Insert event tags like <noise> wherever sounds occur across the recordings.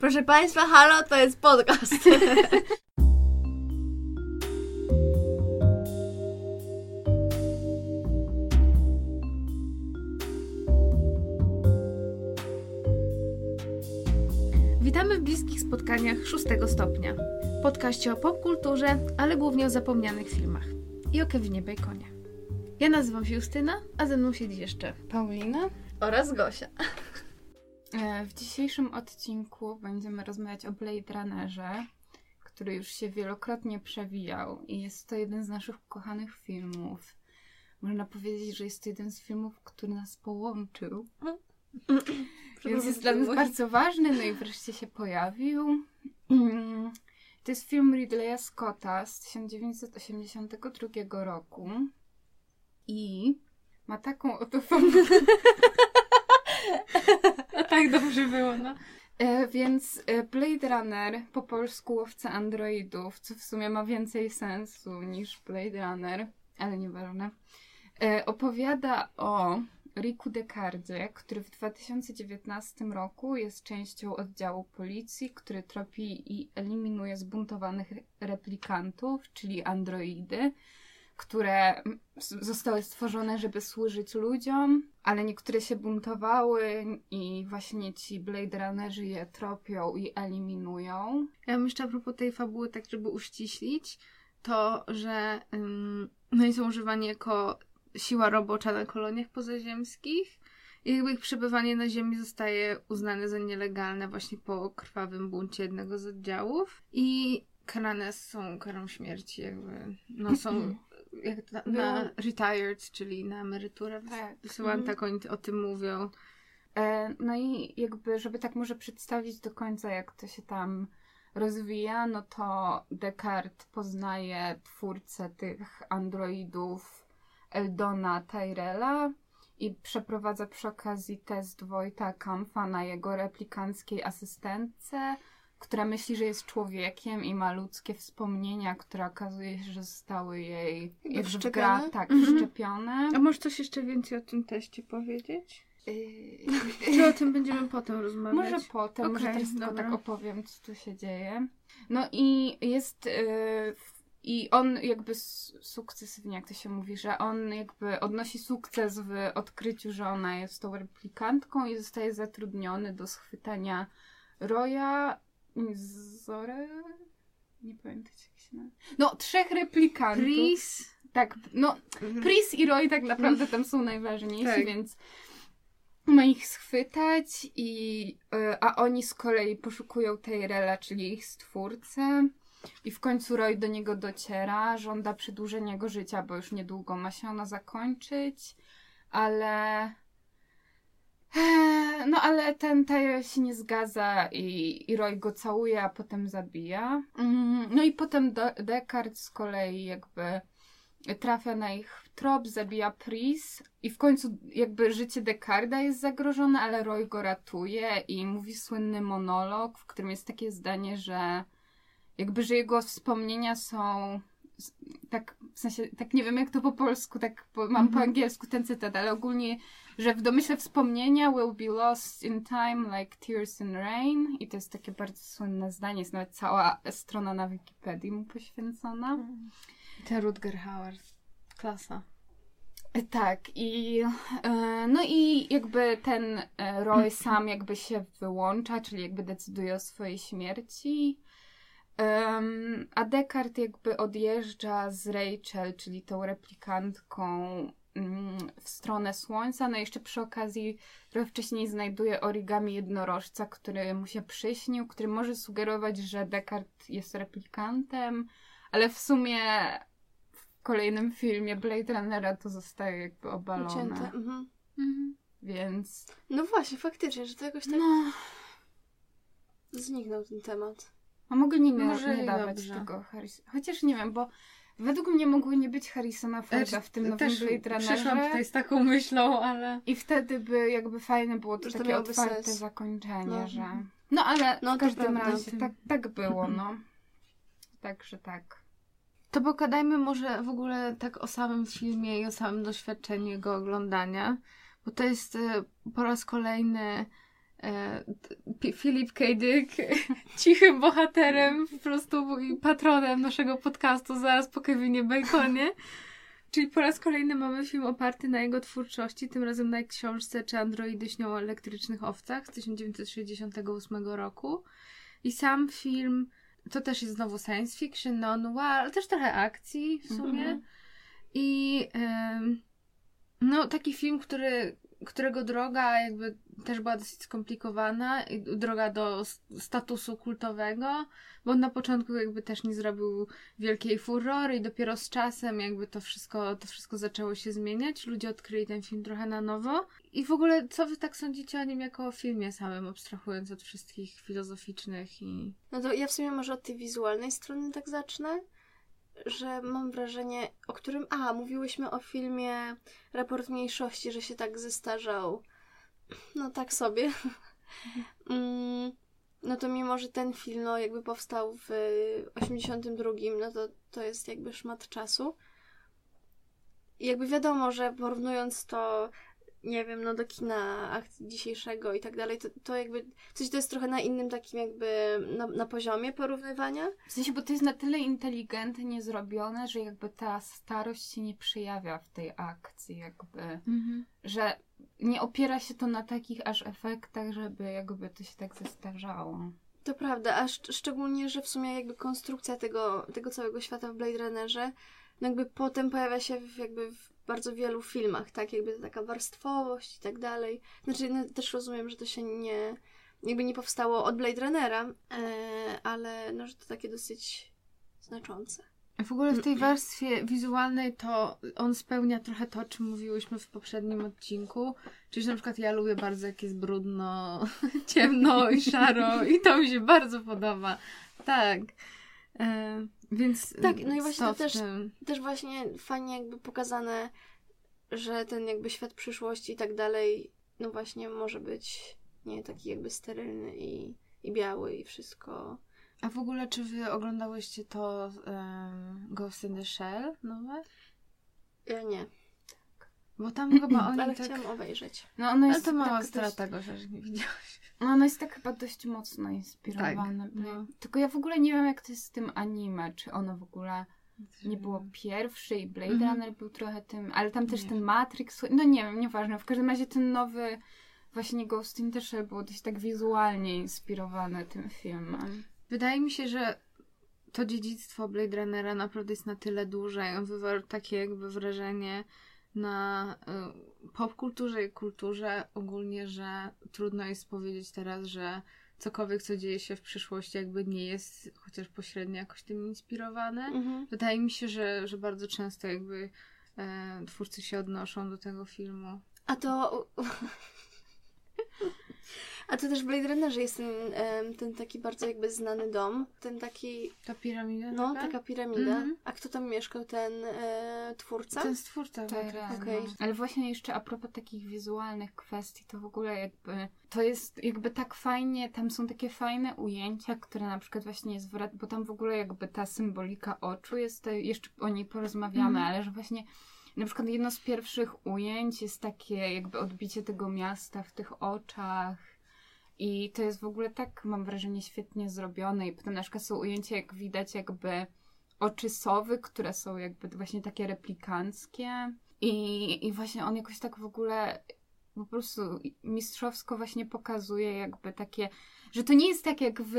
Proszę Państwa, halo, to jest podcast. <laughs> Witamy w bliskich spotkaniach szóstego stopnia. Podkaście o popkulturze, ale głównie o zapomnianych filmach. I o Kevinie Baconie. Ja nazywam się Justyna, a ze mną siedzi jeszcze Paulina. Oraz Gosia. E, W dzisiejszym odcinku będziemy rozmawiać o Blade Runnerze, który już się wielokrotnie przewijał i jest to jeden z naszych ukochanych filmów. Można powiedzieć, że jest to jeden z filmów, który nas połączył. Więc <clears throat> jest dla nas bardzo ważny, no i wreszcie się pojawił. <clears throat> To jest film Ridleya Scotta z 1982 roku i ma taką oto fabułę. <laughs> tak dobrze było, no. E, więc e, Blade Runner, po polsku łowca androidów, co w sumie ma więcej sensu niż Blade Runner, ale nieważne, e, opowiada o Riku Decardzie, który w 2019 roku jest częścią oddziału policji, który tropi i eliminuje zbuntowanych re- replikantów, czyli androidy, które zostały stworzone, żeby służyć ludziom, ale niektóre się buntowały i właśnie ci Blade Runnerzy je tropią i eliminują. Ja bym jeszcze a propos tej fabuły, tak żeby uściślić, to, że ym, no i są używani jako siła robocza na koloniach pozaziemskich i jakby ich przebywanie na ziemi zostaje uznane za nielegalne właśnie po krwawym buncie jednego z oddziałów i karane są karą śmierci jakby, no są <clears throat> jak na, na retired, czyli na emeryturę Tak. wysyłam, Mhm. tak oni o tym mówią. E, No i jakby, żeby tak może przedstawić do końca, jak to się tam rozwija, no to Descartes poznaje twórcę tych androidów Eldona Tyrella i przeprowadza przy okazji test Wojta Kampfa na jego replikanckiej asystentce, która myśli, że jest człowiekiem i ma ludzkie wspomnienia, które okazuje się, że zostały jej wgra- wszczepione? tak, Mhm. wszczepione. A możesz coś jeszcze więcej o tym teście powiedzieć? Yy, <laughs> Czy o tym będziemy potem rozmawiać? Może potem, może Okej, teraz tylko tak opowiem, co tu się dzieje. No i jest. Yy, w- I on jakby sukcesywnie, jak to się mówi, że on jakby odnosi sukces w odkryciu, że ona jest tą replikantką i zostaje zatrudniony do schwytania Roya Zore. Nie pamiętam jak się nazywa. No, trzech replikantów. Pris. Tak, no Pris i Roy tak naprawdę tam są najważniejsi, Tak. więc ma ich schwytać i y, a oni z kolei poszukują Tyrella, czyli ich stwórcę. I w końcu Roy do niego dociera, żąda przedłużenia jego życia, bo już niedługo ma się ona zakończyć, ale no ale ten Tyrell się nie zgadza i, i Roy go całuje, a potem zabija. Mm, No i potem Descartes z kolei jakby trafia na ich trop, zabija Pris i w końcu jakby życie Descarda jest zagrożone, ale Roy go ratuje i mówi słynny monolog, w którym jest takie zdanie, że jakby, że jego wspomnienia są tak, w sensie, tak nie wiem jak to po polsku, tak po, mam po Mhm. angielsku ten cytat, ale ogólnie, że w domyśle wspomnienia will be lost in time like tears in rain i to jest takie bardzo słynne zdanie, jest nawet cała strona na Wikipedii mu poświęcona. Te Rutger Hauer. Klasa. E, Tak, i e, no i jakby ten e, Roy sam jakby się wyłącza, czyli jakby decyduje o swojej śmierci. Em, a Descartes jakby odjeżdża z Rachel, czyli tą replikantką mm, w stronę słońca. No i jeszcze przy okazji trochę wcześniej znajduje origami jednorożca, który mu się przyśnił, który może sugerować, że Descartes jest replikantem, ale w sumie w kolejnym filmie Blade Runnera to zostaje jakby obalone. Ucięte. Mhm. Mhm. Więc No właśnie, faktycznie, że to jakoś tak no, zniknął ten temat. A mogli nie, Może nie dawać dobrze. tego Harrisona. Chociaż nie wiem, bo według mnie mogły nie być Harrisona Forda w tym nowym Blade przyszłam Runnerze. tutaj z taką myślą, ale... I wtedy by jakby fajne było to to takie otwarte sens. zakończenie, No. że... No ale No, w każdym prawda. razie tak, tak było, no. Także tak. To pogadajmy może w ogóle tak o samym filmie i o samym doświadczeniu jego oglądania, bo to jest e, po raz kolejny Filip K. Dick <laughs> cichym bohaterem, po prostu patronem naszego podcastu zaraz po Kevinie Baconie. Czyli po raz kolejny mamy film oparty na jego twórczości, tym razem na książce Czy androidy śnią o elektrycznych owcach z 1968 roku. I sam film to też jest znowu science fiction, no noir, ale też trochę akcji w sumie. Mhm. I no taki film, który, którego droga jakby też była dosyć skomplikowana, droga do statusu kultowego, bo na początku jakby też nie zrobił wielkiej furory i dopiero z czasem jakby to wszystko, to wszystko zaczęło się zmieniać. Ludzie odkryli ten film trochę na nowo. I w ogóle, co wy tak sądzicie o nim jako o filmie samym, abstrahując od wszystkich filozoficznych i... No to ja w sumie może od tej wizualnej strony tak zacznę, że mam wrażenie, o którym... A, mówiłyśmy o filmie Raport Mniejszości, że się tak zestarzał. No tak sobie. <laughs> Mm, no to mimo, że ten film no, jakby powstał w 82, no to to jest jakby szmat czasu. I jakby wiadomo, że porównując to nie wiem, no do kina akcji dzisiejszego i tak dalej, to, to jakby coś to jest trochę na innym takim jakby na, na poziomie porównywania. W sensie, bo to jest na tyle inteligentnie zrobione, że jakby ta starość się nie przejawia w tej akcji, jakby, że nie opiera się to na takich aż efektach, żeby jakby to się tak zestarzało. To prawda, a szcz- szczególnie, że w sumie jakby konstrukcja tego, tego całego świata w Blade Runnerze, no jakby potem pojawia się w, jakby w bardzo wielu filmach, tak, jakby taka warstwowość i tak dalej. Znaczy, no, też rozumiem, że to się nie, jakby nie powstało od Blade Runnera, e, ale no, że to takie dosyć znaczące. W ogóle w tej warstwie wizualnej to on spełnia trochę to, o czym mówiłyśmy w poprzednim odcinku. Czyli że na przykład ja lubię bardzo, jak jest brudno, <laughs> ciemno i szaro i to mi się bardzo podoba. Tak. E, więc Tak, no i właśnie to też- tym. Też właśnie fajnie jakby pokazane, że ten jakby świat przyszłości i tak dalej, no właśnie może być nie taki jakby sterylny i, i biały i wszystko. A w ogóle, czy wy oglądałyście to um, Ghost in the Shell nowe? Ja nie, Bo tam chyba <clears throat> oni ale tak... chciałam obejrzeć. No ono Ale jest to mała tak strata go, że nie widziałaś. No ono jest tak chyba dość mocno inspirowane. Tak, no. Tylko ja w ogóle nie wiem, jak to jest z tym anime, czy ono w ogóle nie było pierwszy i Blade Mhm. Runner był trochę tym, ale tam też Nie ten. Matrix, no nie wiem, nieważne. W każdym razie ten nowy właśnie Ghost in the Shell był dość tak wizualnie inspirowany tym filmem. Wydaje mi się, że to dziedzictwo Blade Runnera naprawdę jest na tyle duże i on wywarł takie jakby wrażenie na y, popkulturze i kulturze ogólnie, że trudno jest powiedzieć teraz, że cokolwiek, co dzieje się w przyszłości, jakby nie jest chociaż pośrednio jakoś tym inspirowane. Mhm. Wydaje mi się, że, że bardzo często jakby e, twórcy się odnoszą do tego filmu. A to. A to też w Blade Runnerze jest ten, ten taki bardzo jakby znany dom. Ten taki, Ta piramida? no, taka? taka piramida. Mhm. A kto tam mieszkał? Ten e, twórca? Ten stwórca. Teraz, okej. no. Ale właśnie jeszcze a propos takich wizualnych kwestii, to w ogóle jakby to jest jakby tak fajnie, tam są takie fajne ujęcia, które na przykład właśnie zwraca, bo tam w ogóle jakby ta symbolika oczu jest, to jeszcze o niej porozmawiamy, Mhm. ale że właśnie na przykład jedno z pierwszych ujęć jest takie jakby odbicie tego miasta w tych oczach. I to jest w ogóle tak, mam wrażenie, świetnie zrobione. I potem na przykład są ujęcia, jak widać, jakby oczy sowy, które są jakby właśnie takie replikanckie. I, I właśnie on jakoś tak w ogóle po prostu mistrzowsko właśnie pokazuje jakby takie, że to nie jest tak jak w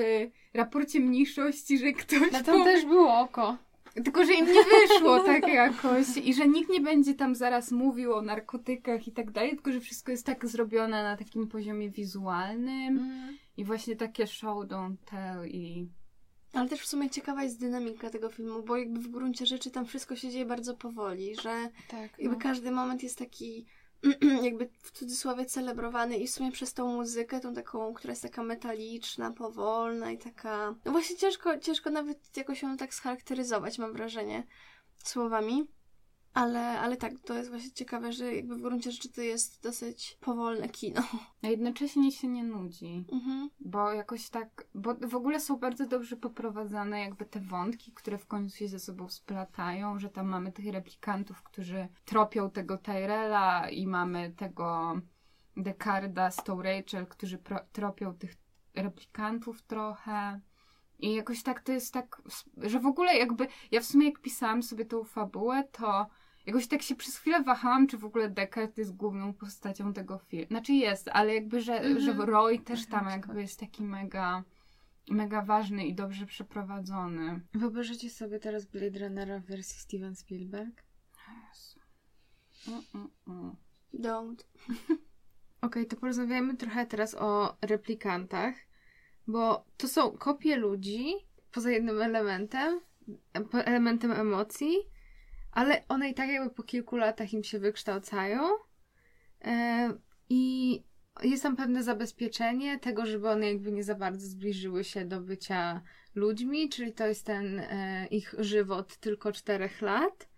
raporcie mniejszości, że ktoś Na tam też było oko. Tylko, że im nie wyszło <laughs> tak jakoś i że nikt nie będzie tam zaraz mówił o narkotykach i tak dalej, tylko że wszystko jest tak zrobione na takim poziomie wizualnym Mm. i właśnie takie show don't tell i Ale też w sumie ciekawa jest dynamika tego filmu, bo jakby w gruncie rzeczy tam wszystko się dzieje bardzo powoli, że Tak. jakby no. każdy moment jest taki <clears throat> jakby w cudzysłowie celebrowany i w sumie przez tą muzykę, tą taką, która jest taka metaliczna, powolna i taka... No właśnie ciężko, ciężko nawet jakoś ją tak scharakteryzować, mam wrażenie, słowami. Ale, ale tak, to jest właśnie ciekawe, że jakby w gruncie rzeczy to jest dosyć powolne kino. a jednocześnie się nie nudzi. Mhm. Bo jakoś tak, bo w ogóle są bardzo dobrze poprowadzane jakby te wątki, które w końcu się ze sobą splatają, że tam mamy tych replikantów, którzy tropią tego Tyrella i mamy tego Decarda z tą Rachel, którzy pro, tropią tych replikantów trochę. I jakoś tak to jest tak, że w ogóle jakby, ja w sumie jak pisałam sobie tą fabułę, to jakoś tak się przez chwilę wahałam, czy w ogóle Deckard jest główną postacią tego filmu. Znaczy jest, ale jakby, że, Mhm. że Roy też tam jakby jest taki mega, mega ważny i dobrze przeprowadzony. Wyobrażacie sobie teraz Blade Runnera w wersji Steven Spielberg? Jezu. Mm, mm, mm. Don't. <laughs> Okej, to porozmawiajmy trochę teraz o replikantach, bo to są kopie ludzi, poza jednym elementem, elementem emocji, ale one i tak jakby po kilku latach im się wykształcają e, i jest tam pewne zabezpieczenie tego, żeby one jakby nie za bardzo zbliżyły się do bycia ludźmi, czyli to jest ten e, ich żywot tylko czterech lat.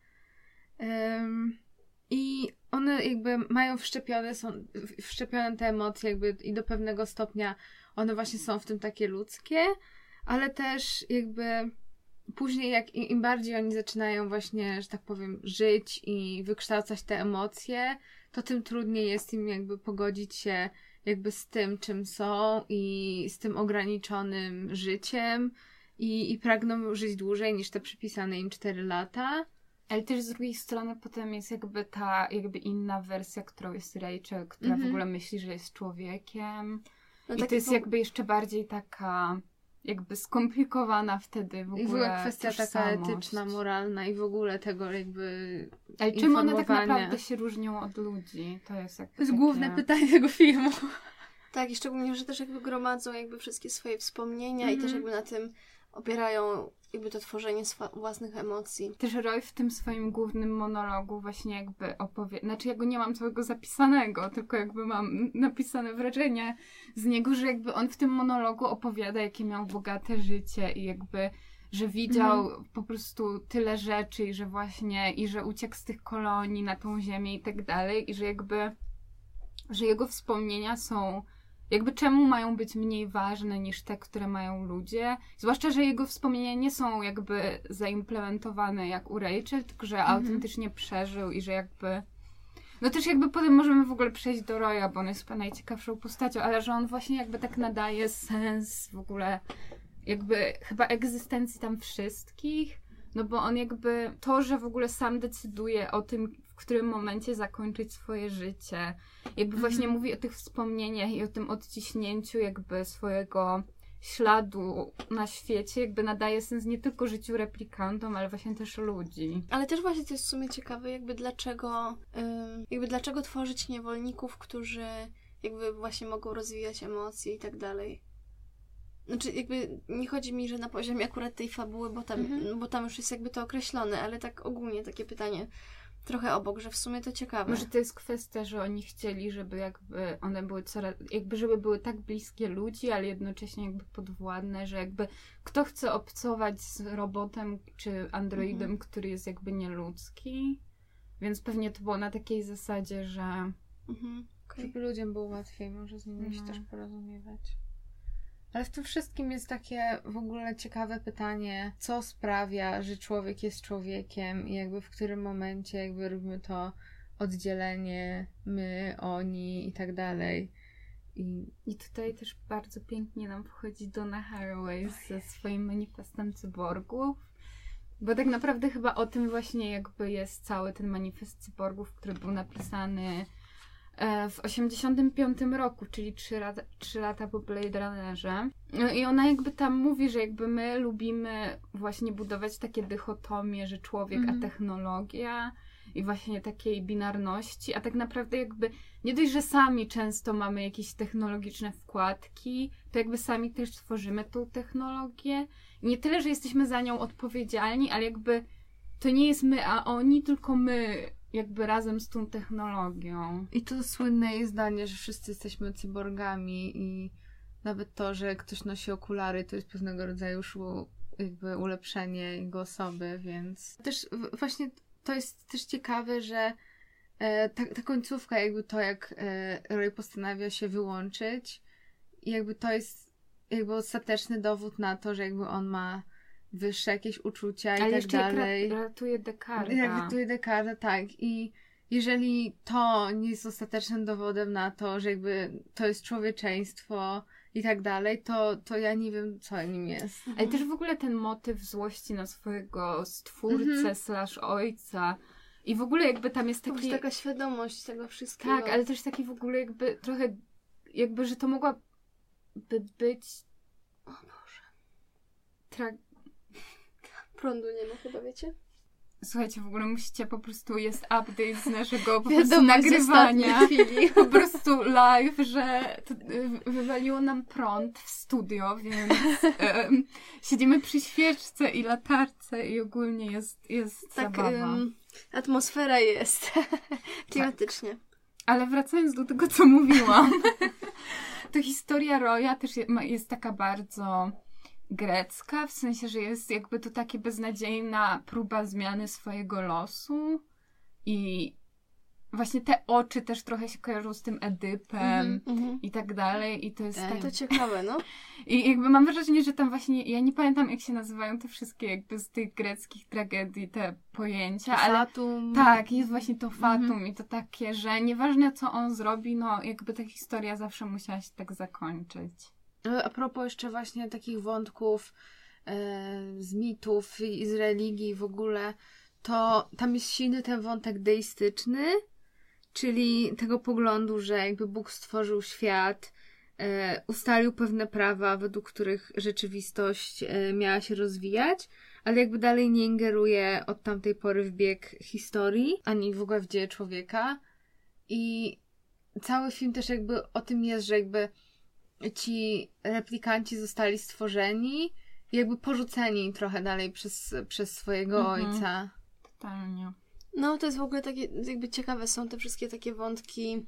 I one jakby mają wszczepione, są wszczepione te emocje jakby i do pewnego stopnia one właśnie są w tym takie ludzkie, ale też jakby później jak im bardziej oni zaczynają właśnie, że tak powiem, żyć i wykształcać te emocje, to tym trudniej jest im jakby pogodzić się jakby z tym, czym są i z tym ograniczonym życiem i, i pragną żyć dłużej niż te przypisane im 4 lata. Ale też z drugiej strony potem jest jakby ta jakby inna wersja, którą jest Rachel, która w Mhm. ogóle myśli, że jest człowiekiem. No I taki to jest w- jakby jeszcze bardziej taka jakby skomplikowana wtedy w ogóle I w ogóle kwestia taka etyczna, moralna i w ogóle tego jakby... Ale czym one tak naprawdę się różnią od ludzi? To jest jakby To jest takie... główne pytanie tego filmu. Tak, i szczególnie, że też jakby gromadzą jakby wszystkie swoje wspomnienia i Mhm. też jakby na tym opierają jakby to tworzenie własnych emocji. Też Roy w tym swoim głównym monologu właśnie jakby opowie... Znaczy ja go nie mam całego zapisanego, tylko jakby mam napisane wrażenie z niego, że jakby on w tym monologu opowiada, jakie miał bogate życie i jakby że widział po prostu tyle rzeczy i że właśnie i że uciekł z tych kolonii na tą ziemię i tak dalej i że jakby że jego wspomnienia są jakby czemu mają być mniej ważne niż te, które mają ludzie. Zwłaszcza, że jego wspomnienia nie są jakby zaimplementowane jak u Rachel, tylko że Mhm. autentycznie przeżył i że jakby. No też jakby potem możemy w ogóle przejść do Roya, bo on jest chyba najciekawszą postacią, ale że on właśnie jakby tak nadaje sens w ogóle jakby chyba egzystencji tam wszystkich. No bo on jakby to, że w ogóle sam decyduje o tym, w którym momencie zakończyć swoje życie. Jakby właśnie Mhm. mówi o tych wspomnieniach i o tym odciśnięciu jakby swojego śladu na świecie, jakby nadaje sens nie tylko życiu replikantom, ale właśnie też ludzi. Ale też właśnie to jest w sumie ciekawe, jakby dlaczego, jakby dlaczego tworzyć niewolników, którzy jakby właśnie mogą rozwijać emocje i tak dalej. Znaczy, jakby nie chodzi mi, że na poziomie akurat tej fabuły, bo tam, Mhm. bo tam już jest jakby to określone, ale tak ogólnie takie pytanie trochę obok, że w sumie to ciekawe. Może to jest kwestia, że oni chcieli, żeby jakby one były coraz, jakby żeby były tak bliskie ludzi, ale jednocześnie jakby podwładne, że jakby kto chce obcować z robotem czy androidem, Mhm. który jest jakby nieludzki. Więc pewnie to było na takiej zasadzie, że Mhm, okej. Żeby ludziom było łatwiej może z nimi się No. też porozumiewać. Ale w tym wszystkim jest takie w ogóle ciekawe pytanie, co sprawia, że człowiek jest człowiekiem i jakby w którym momencie jakby robimy to oddzielenie, my, oni i tak dalej. I I tutaj też bardzo pięknie nam wchodzi Donna Haraway ze swoim manifestem cyborgów. Bo tak naprawdę chyba o tym właśnie jakby jest cały ten manifest cyborgów, który był napisany w 85 roku, czyli 3 lata, 3 lata po Blade Runnerze. No i ona jakby tam mówi, że jakby my lubimy właśnie budować takie dychotomie, że człowiek Mhm. a technologia i właśnie takiej binarności, a tak naprawdę jakby nie dość, że sami często mamy jakieś technologiczne wkładki, to jakby sami też tworzymy tą technologię. I nie tyle, że jesteśmy za nią odpowiedzialni, ale jakby to nie jest my, a oni, tylko my jakby razem z tą technologią. I to słynne jest zdanie, że wszyscy jesteśmy cyborgami i nawet to, że ktoś nosi okulary, to jest pewnego rodzaju już jakby ulepszenie jego osoby, więc też właśnie to jest też ciekawe, że e, ta, ta końcówka, jakby to, jak e, Roy postanawia się wyłączyć, jakby to jest jakby ostateczny dowód na to, że jakby on ma wyższe jakieś uczucia i ale tak jeszcze jak dalej. ra- ratuje Descartes. Jak ratuje Descartes, tak. I jeżeli to nie jest ostatecznym dowodem na to, że jakby to jest człowieczeństwo i tak dalej, to, to ja nie wiem, co nim jest. Ale też w ogóle ten motyw złości na swojego stwórcę Mhm. slash ojca i w ogóle jakby tam jest Taki... taki... taka świadomość tego wszystkiego. Tak, ale też taki w ogóle jakby trochę, jakby, że to mogłaby być O Boże. tra- Prądu nie ma chyba, wiecie? Słuchajcie, w ogóle musicie po prostu, jest update z naszego po prostu nagrywania. <laughs> Po prostu live, że to, y, wywaliło nam prąd w studio, więc em, <laughs> siedzimy przy świeczce i latarce i ogólnie jest, jest Tak, zabawa. ym, atmosfera jest <laughs> klimatycznie. Ale wracając do tego, co mówiłam, to historia Roya też jest taka bardzo grecka, w sensie, że jest jakby to takie beznadziejna próba zmiany swojego losu i właśnie te oczy też trochę się kojarzą z tym Edypem Mhm. i tak dalej i to jest Ej. tak... To ciekawe, no. <laughs> I jakby mam wrażenie, że tam właśnie, ja nie pamiętam jak się nazywają te wszystkie jakby z tych greckich tragedii te pojęcia, ale Fatum. tak, jest właśnie to fatum Mhm. i to takie, że nieważne co on zrobi, no jakby ta historia zawsze musiała się tak zakończyć. E, A propos jeszcze właśnie takich wątków e, z mitów i z religii w ogóle, to tam jest silny ten wątek deistyczny, czyli tego poglądu, że jakby Bóg stworzył świat, e, ustalił pewne prawa, według których rzeczywistość miała się rozwijać, ale jakby dalej nie ingeruje od tamtej pory w bieg historii, ani w ogóle w dzieje człowieka. I cały film też jakby o tym jest, że jakby ci replikanci zostali stworzeni i jakby porzuceni trochę dalej przez, przez swojego Mhm. ojca. Totalnie. No, to jest w ogóle takie, jakby ciekawe są te wszystkie takie wątki.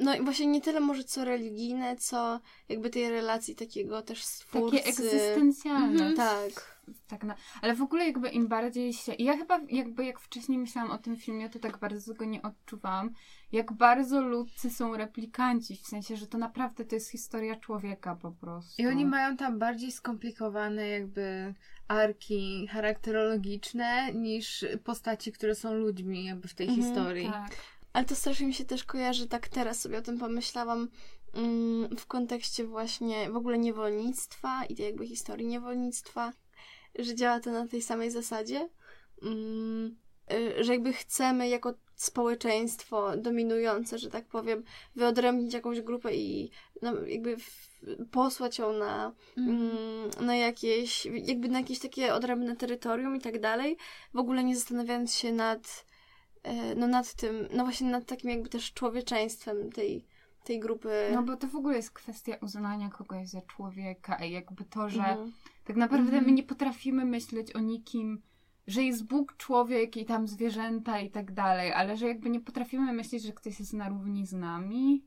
No i właśnie nie tyle może co religijne, co jakby tej relacji takiego też stwórcy. Takie egzystencjalne. Mhm. Tak. Tak na... Ale w ogóle jakby im bardziej się... Ja chyba jakby jak wcześniej myślałam o tym filmie, to tak bardzo go nie odczuwałam. Jak bardzo ludzcy są replikanci, w sensie, że to naprawdę to jest historia człowieka po prostu. I oni mają tam bardziej skomplikowane jakby arki charakterologiczne niż postaci, które są ludźmi jakby w tej Mhm, historii. Tak. Ale to strasznie mi się też kojarzy, tak teraz sobie o tym pomyślałam, mm, w kontekście właśnie w ogóle niewolnictwa i tej jakby historii niewolnictwa, że działa to na tej samej zasadzie, mm, y, że jakby chcemy jako społeczeństwo dominujące, że tak powiem, wyodrębnić jakąś grupę i no, jakby posłać ją na, mm, na jakieś, jakby na jakieś takie odrębne terytorium i tak dalej, w ogóle nie zastanawiając się nad e, no nad tym, no właśnie nad takim jakby też człowieczeństwem tej, tej grupy. No bo to w ogóle jest kwestia uznania kogoś za człowieka i jakby to, że Mhm. tak naprawdę Mhm. my nie potrafimy myśleć o nikim, że jest Bóg, człowiek i tam zwierzęta i tak dalej, ale że jakby nie potrafimy myśleć, że ktoś jest na równi z nami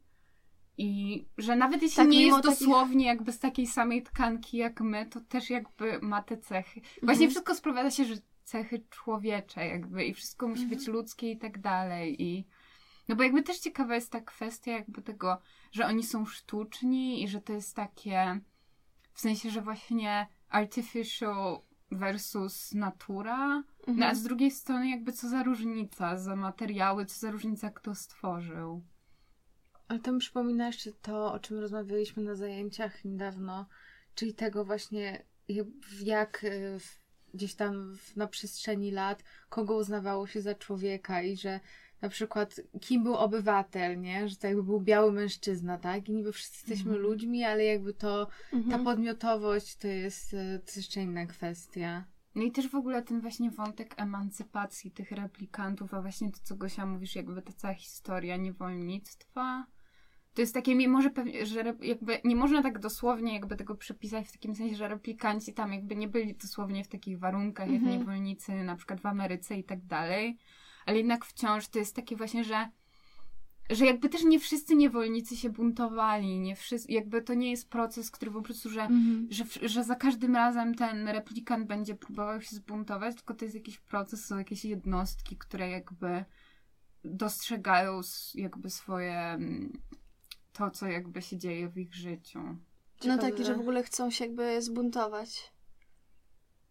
i że nawet jeśli Tak, nie jest takich- dosłownie jakby z takiej samej tkanki jak my, to też jakby ma te cechy. Właśnie Mhm. wszystko sprowadza się, że cechy człowiecze jakby i wszystko musi być ludzkie i tak dalej i no bo jakby też ciekawa jest ta kwestia jakby tego, że oni są sztuczni i że to jest takie w sensie, że właśnie artificial versus natura, no a Mhm. z drugiej strony jakby co za różnica za materiały, co za różnica kto stworzył. Ale to mi przypomina jeszcze to, o czym rozmawialiśmy na zajęciach niedawno, czyli tego właśnie, jak- y, gdzieś tam na przestrzeni lat kogo uznawało się za człowieka i że na przykład kim był obywatel, nie? Że to jakby był biały mężczyzna, tak? I niby wszyscy jesteśmy Mhm. ludźmi, ale jakby to, ta Mhm. podmiotowość to jest, y, to jest jeszcze inna kwestia. No i też w ogóle ten właśnie wątek emancypacji tych replikantów, a właśnie to, co Gosia mówisz, jakby ta cała historia niewolnictwa. To jest takie, mimo że pewnie, że jakby nie można tak dosłownie jakby tego przepisać w takim sensie, że replikanci tam jakby nie byli dosłownie w takich warunkach jak Mhm. niewolnicy na przykład w Ameryce i tak dalej, ale jednak wciąż to jest takie właśnie, że że jakby też nie wszyscy niewolnicy się buntowali, nie wszyscy, jakby to nie jest proces, który po prostu, że że, w- że za każdym razem ten replikant będzie próbował się zbuntować, tylko to jest jakiś proces, są jakieś jednostki, które jakby dostrzegają jakby swoje mm, to, co jakby się dzieje w ich życiu. No takie, że w ogóle chcą się jakby zbuntować.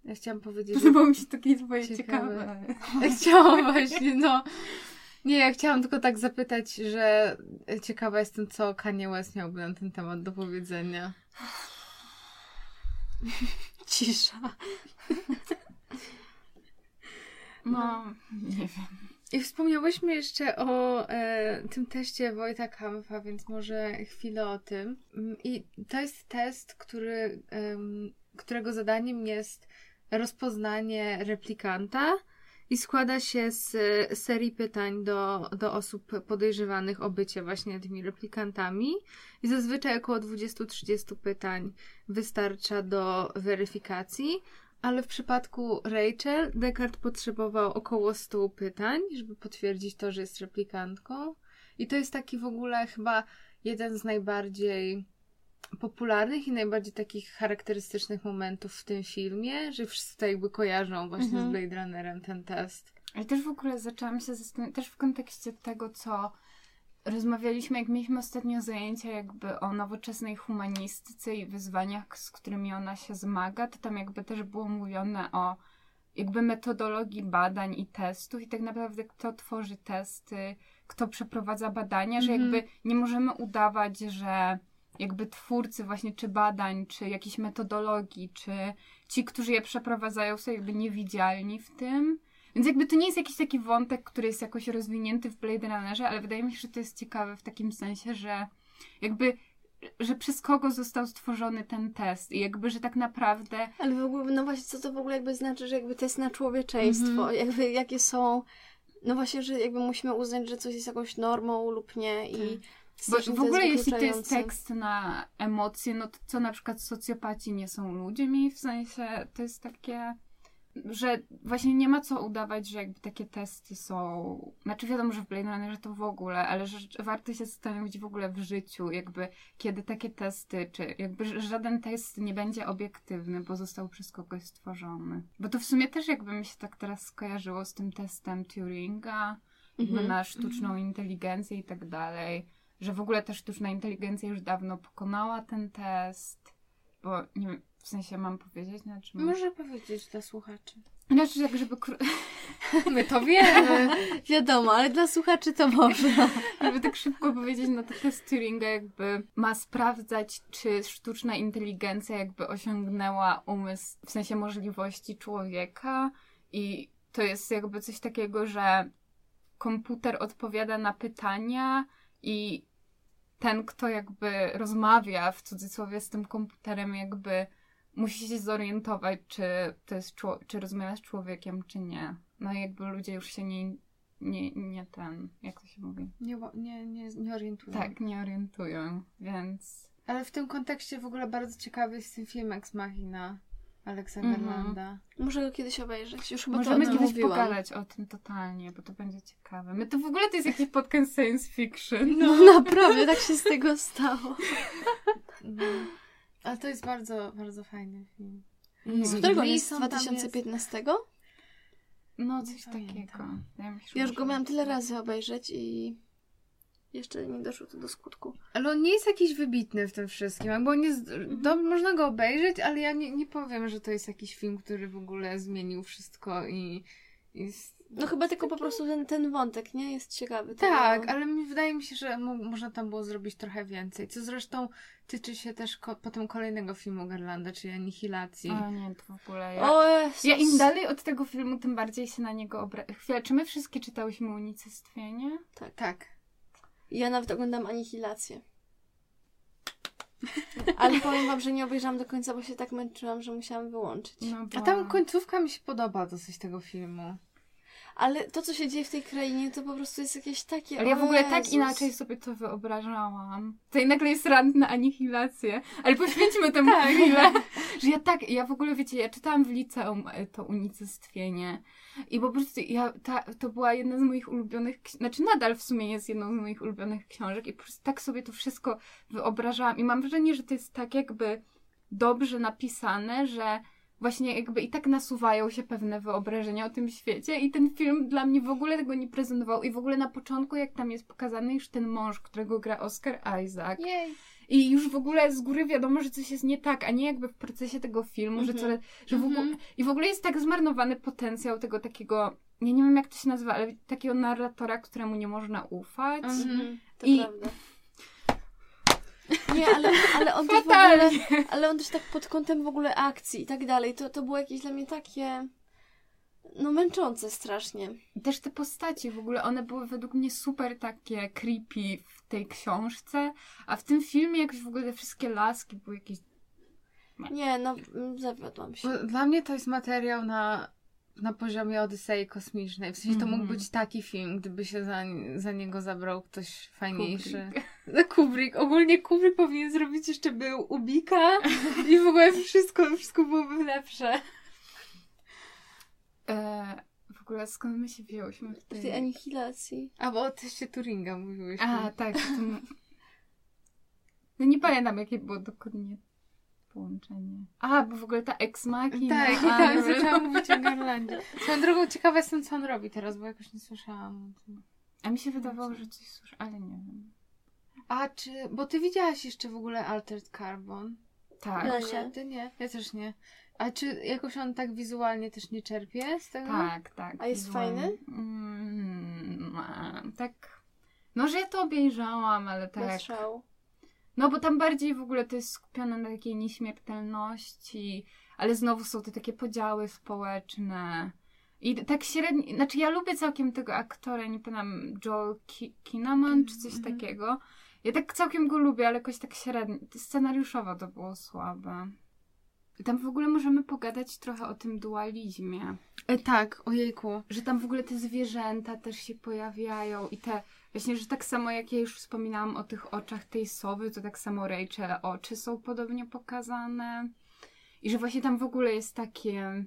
Ja chciałam powiedzieć, <laughs> Podobało mi się takie twoje Ciekawe. ciekawe. Chciałam właśnie, no. Nie, ja chciałam tylko tak zapytać, że ciekawa jestem, co Kanye West miałby na ten temat do powiedzenia. <laughs> Cisza. No, nie wiem. I wspomniałyśmy jeszcze o e, tym teście Wojta Kampfa, więc może chwilę o tym. Mm, I to jest test, który, em, którego zadaniem jest rozpoznanie replikanta i składa się z e, serii pytań do, do osób podejrzewanych o bycie właśnie tymi replikantami. I zazwyczaj około 20-30 pytań wystarcza do weryfikacji. Ale w przypadku Rachel, Descartes potrzebował około 100 pytań, żeby potwierdzić to, że jest replikantką. I to jest taki w ogóle chyba jeden z najbardziej popularnych i najbardziej takich charakterystycznych momentów w tym filmie, że wszyscy to jakby kojarzą właśnie Mhm. z Blade Runnerem ten test. Ale też w ogóle zaczęłam się zastanawiać, też w kontekście tego, co rozmawialiśmy, jak mieliśmy ostatnio zajęcia jakby o nowoczesnej humanistyce i wyzwaniach, z którymi ona się zmaga, to tam jakby też było mówione o jakby metodologii badań i testów i tak naprawdę kto tworzy testy, kto przeprowadza badania, że Mhm. jakby nie możemy udawać, że jakby twórcy właśnie czy badań, czy jakiejś metodologii, czy ci, którzy je przeprowadzają są jakby niewidzialni w tym. Więc jakby to nie jest jakiś taki wątek, który jest jakoś rozwinięty w Blade Runnerze, ale wydaje mi się, że to jest ciekawe w takim sensie, że jakby, że przez kogo został stworzony ten test i jakby, że tak naprawdę Ale w ogóle, no właśnie, co to w ogóle jakby znaczy, że jakby to jest na człowieczeństwo, jakby jakie są, no właśnie, że jakby musimy uznać, że coś jest jakąś normą lub nie i Bo w ogóle jeśli to jest tekst na emocje, no to co na przykład socjopaci nie są ludźmi, w sensie to jest takie, że właśnie nie ma co udawać, że jakby takie testy są, znaczy wiadomo, że w Blade Runnerze to w ogóle, ale że warto się zastanowić w ogóle w życiu, jakby kiedy takie testy, czy jakby żaden test nie będzie obiektywny, bo został przez kogoś stworzony. Bo to w sumie też jakby mi się tak teraz skojarzyło z tym testem Turinga, Mhm. na sztuczną inteligencję i tak dalej, że w ogóle ta sztuczna inteligencja już dawno pokonała ten test, bo nie wiem, w sensie mam powiedzieć, znaczy Może powiedzieć dla słuchaczy. Znaczy, tak, żeby, kró- <laughs> My to wiemy. <laughs> Wiadomo, ale dla słuchaczy to można. <laughs> żeby tak szybko powiedzieć, no to test Turinga jakby ma sprawdzać, czy sztuczna inteligencja jakby osiągnęła umysł, w sensie możliwości człowieka i to jest jakby coś takiego, że komputer odpowiada na pytania i ten, kto jakby rozmawia w cudzysłowie z tym komputerem, jakby musi się zorientować, czy to jest czy rozmawia z człowiekiem, czy nie. No i jakby ludzie już się nie, nie, nie ten, jak to się mówi? Nie, nie, nie, nie orientuję. Tak, nie orientują, więc Ale w tym kontekście w ogóle bardzo ciekawy jest ten film Ex Machina Alexa Mhm. Garlanda. Muszę go kiedyś obejrzeć. Już chyba to możemy o tym kiedyś mówiłam. pogadać o tym totalnie, bo to będzie ciekawe. My to w ogóle to jest jakiś podcast science fiction. No <laughs> naprawdę, tak się z tego stało. No. Ale to jest bardzo, bardzo fajny film. Z I którego jest? Z Gleason tam 2015? No, coś takiego. że Ja już go miałam tyle razy obejrzeć i jeszcze nie doszło to do skutku. Ale on nie jest jakiś wybitny w tym wszystkim, jakby on jest, do, można go obejrzeć, ale ja nie, nie powiem, że to jest jakiś film, który w ogóle zmienił wszystko i jest... No chyba tylko po prostu ten, ten wątek, nie? Jest ciekawy. Tak, tego. ale mi wydaje mi się, że mo- można tam było zrobić trochę więcej, co zresztą tyczy się też ko- potem kolejnego filmu Garlanda, czyli Anihilacji. O nie, to w ogóle ja... O Jezus. Ja im dalej od tego filmu, tym bardziej się na niego obra... Chwila, czy my wszystkie czytałyśmy Unicestwienie? Tak. Ja nawet oglądam Anihilację. Ale powiem wam, że nie obejrzałam do końca, bo się tak męczyłam, że musiałam wyłączyć. No, bo... A tam końcówka mi się podoba dosyć tego filmu. Ale to, co się dzieje w tej krainie, to po prostu jest jakieś takie. Ale ja w ogóle tak Jezus. inaczej sobie to wyobrażałam. Tutaj nagle jest rant na anihilację. Ale poświęćmy temu Tak. chwilę. Że ja tak, ja w ogóle, wiecie, ja czytałam w liceum e, to unicestwienie. I po prostu ja, ta, to była jedna z moich ulubionych, znaczy nadal w sumie jest jedną z moich ulubionych książek i po prostu tak sobie to wszystko wyobrażałam. I mam wrażenie, że to jest tak jakby dobrze napisane, że właśnie jakby i tak nasuwają się pewne wyobrażenia o tym świecie i ten film dla mnie w ogóle tego nie prezentował i w ogóle na początku jak tam jest pokazany już ten mąż, którego gra Oscar Isaac Jej. i już w ogóle z góry wiadomo, że coś jest nie tak, a nie jakby w procesie tego filmu, że, Mhm. coraz, że w ogóle, Mhm. i w ogóle jest tak zmarnowany potencjał tego takiego ja nie wiem jak to się nazywa, ale takiego narratora, któremu nie można ufać. Mhm. To I- prawda. Nie, ale, ale on też w ogóle, ale on też tak pod kątem w ogóle akcji i tak dalej, to, to było jakieś dla mnie takie, no męczące strasznie. Też te postaci w ogóle, one były według mnie super takie creepy w tej książce, a w tym filmie jakoś w ogóle te wszystkie laski były jakieś... Nie, no mm, zawiodłam się. Bo Dla mnie to jest materiał na, na poziomie Odysei Kosmicznej. W sensie to mógł Mhm. być taki film, gdyby się za, za niego zabrał ktoś fajniejszy. Kubrick. <laughs> Kubrick. Ogólnie Kubrick powinien zrobić jeszcze był Ubika i w ogóle wszystko, wszystko byłoby lepsze. E, w ogóle skąd my się wzięłyśmy w W tej... tej anihilacji. A bo o teście Turinga mówiłyśmy. A, tak. No nie pamiętam, jakie było dokładnie połączenie. A, bo w ogóle ta ex machina. Tak, i tam zaczęłam mówić o <laughs> Garlandzie. Swoją drogą ciekawa jestem, co on robi teraz, bo jakoś nie słyszałam o tym. A mi się wydawało, że coś słyszę, ale nie wiem. A czy, bo ty widziałaś jeszcze w ogóle Altered Carbon? Tak. Gosia, nie. ty nie? Ja też nie. A czy jakoś on tak wizualnie też nie czerpie z tego? Tak, tak. A jest wizualnie. fajny? Mm, a, tak. No, że ja to obejrzałam, ale Bez tak. szału. No, bo tam bardziej w ogóle to jest skupione na takiej nieśmiertelności, ale znowu są te takie podziały społeczne. I tak średnio, znaczy ja lubię całkiem tego aktora, nie pamiętam, Joel Ki- Kinnaman czy coś Mhm. takiego. Ja tak całkiem go lubię, ale jakoś tak średnio. Scenariuszowo to było słabe. I tam w ogóle możemy pogadać trochę o tym dualizmie. E, tak, ojejku. Że tam w ogóle te zwierzęta też się pojawiają i te, właśnie, że tak samo jak ja już wspominałam o tych oczach tej sowy, to tak samo Rachel oczy są podobnie pokazane. I że właśnie tam w ogóle jest takie,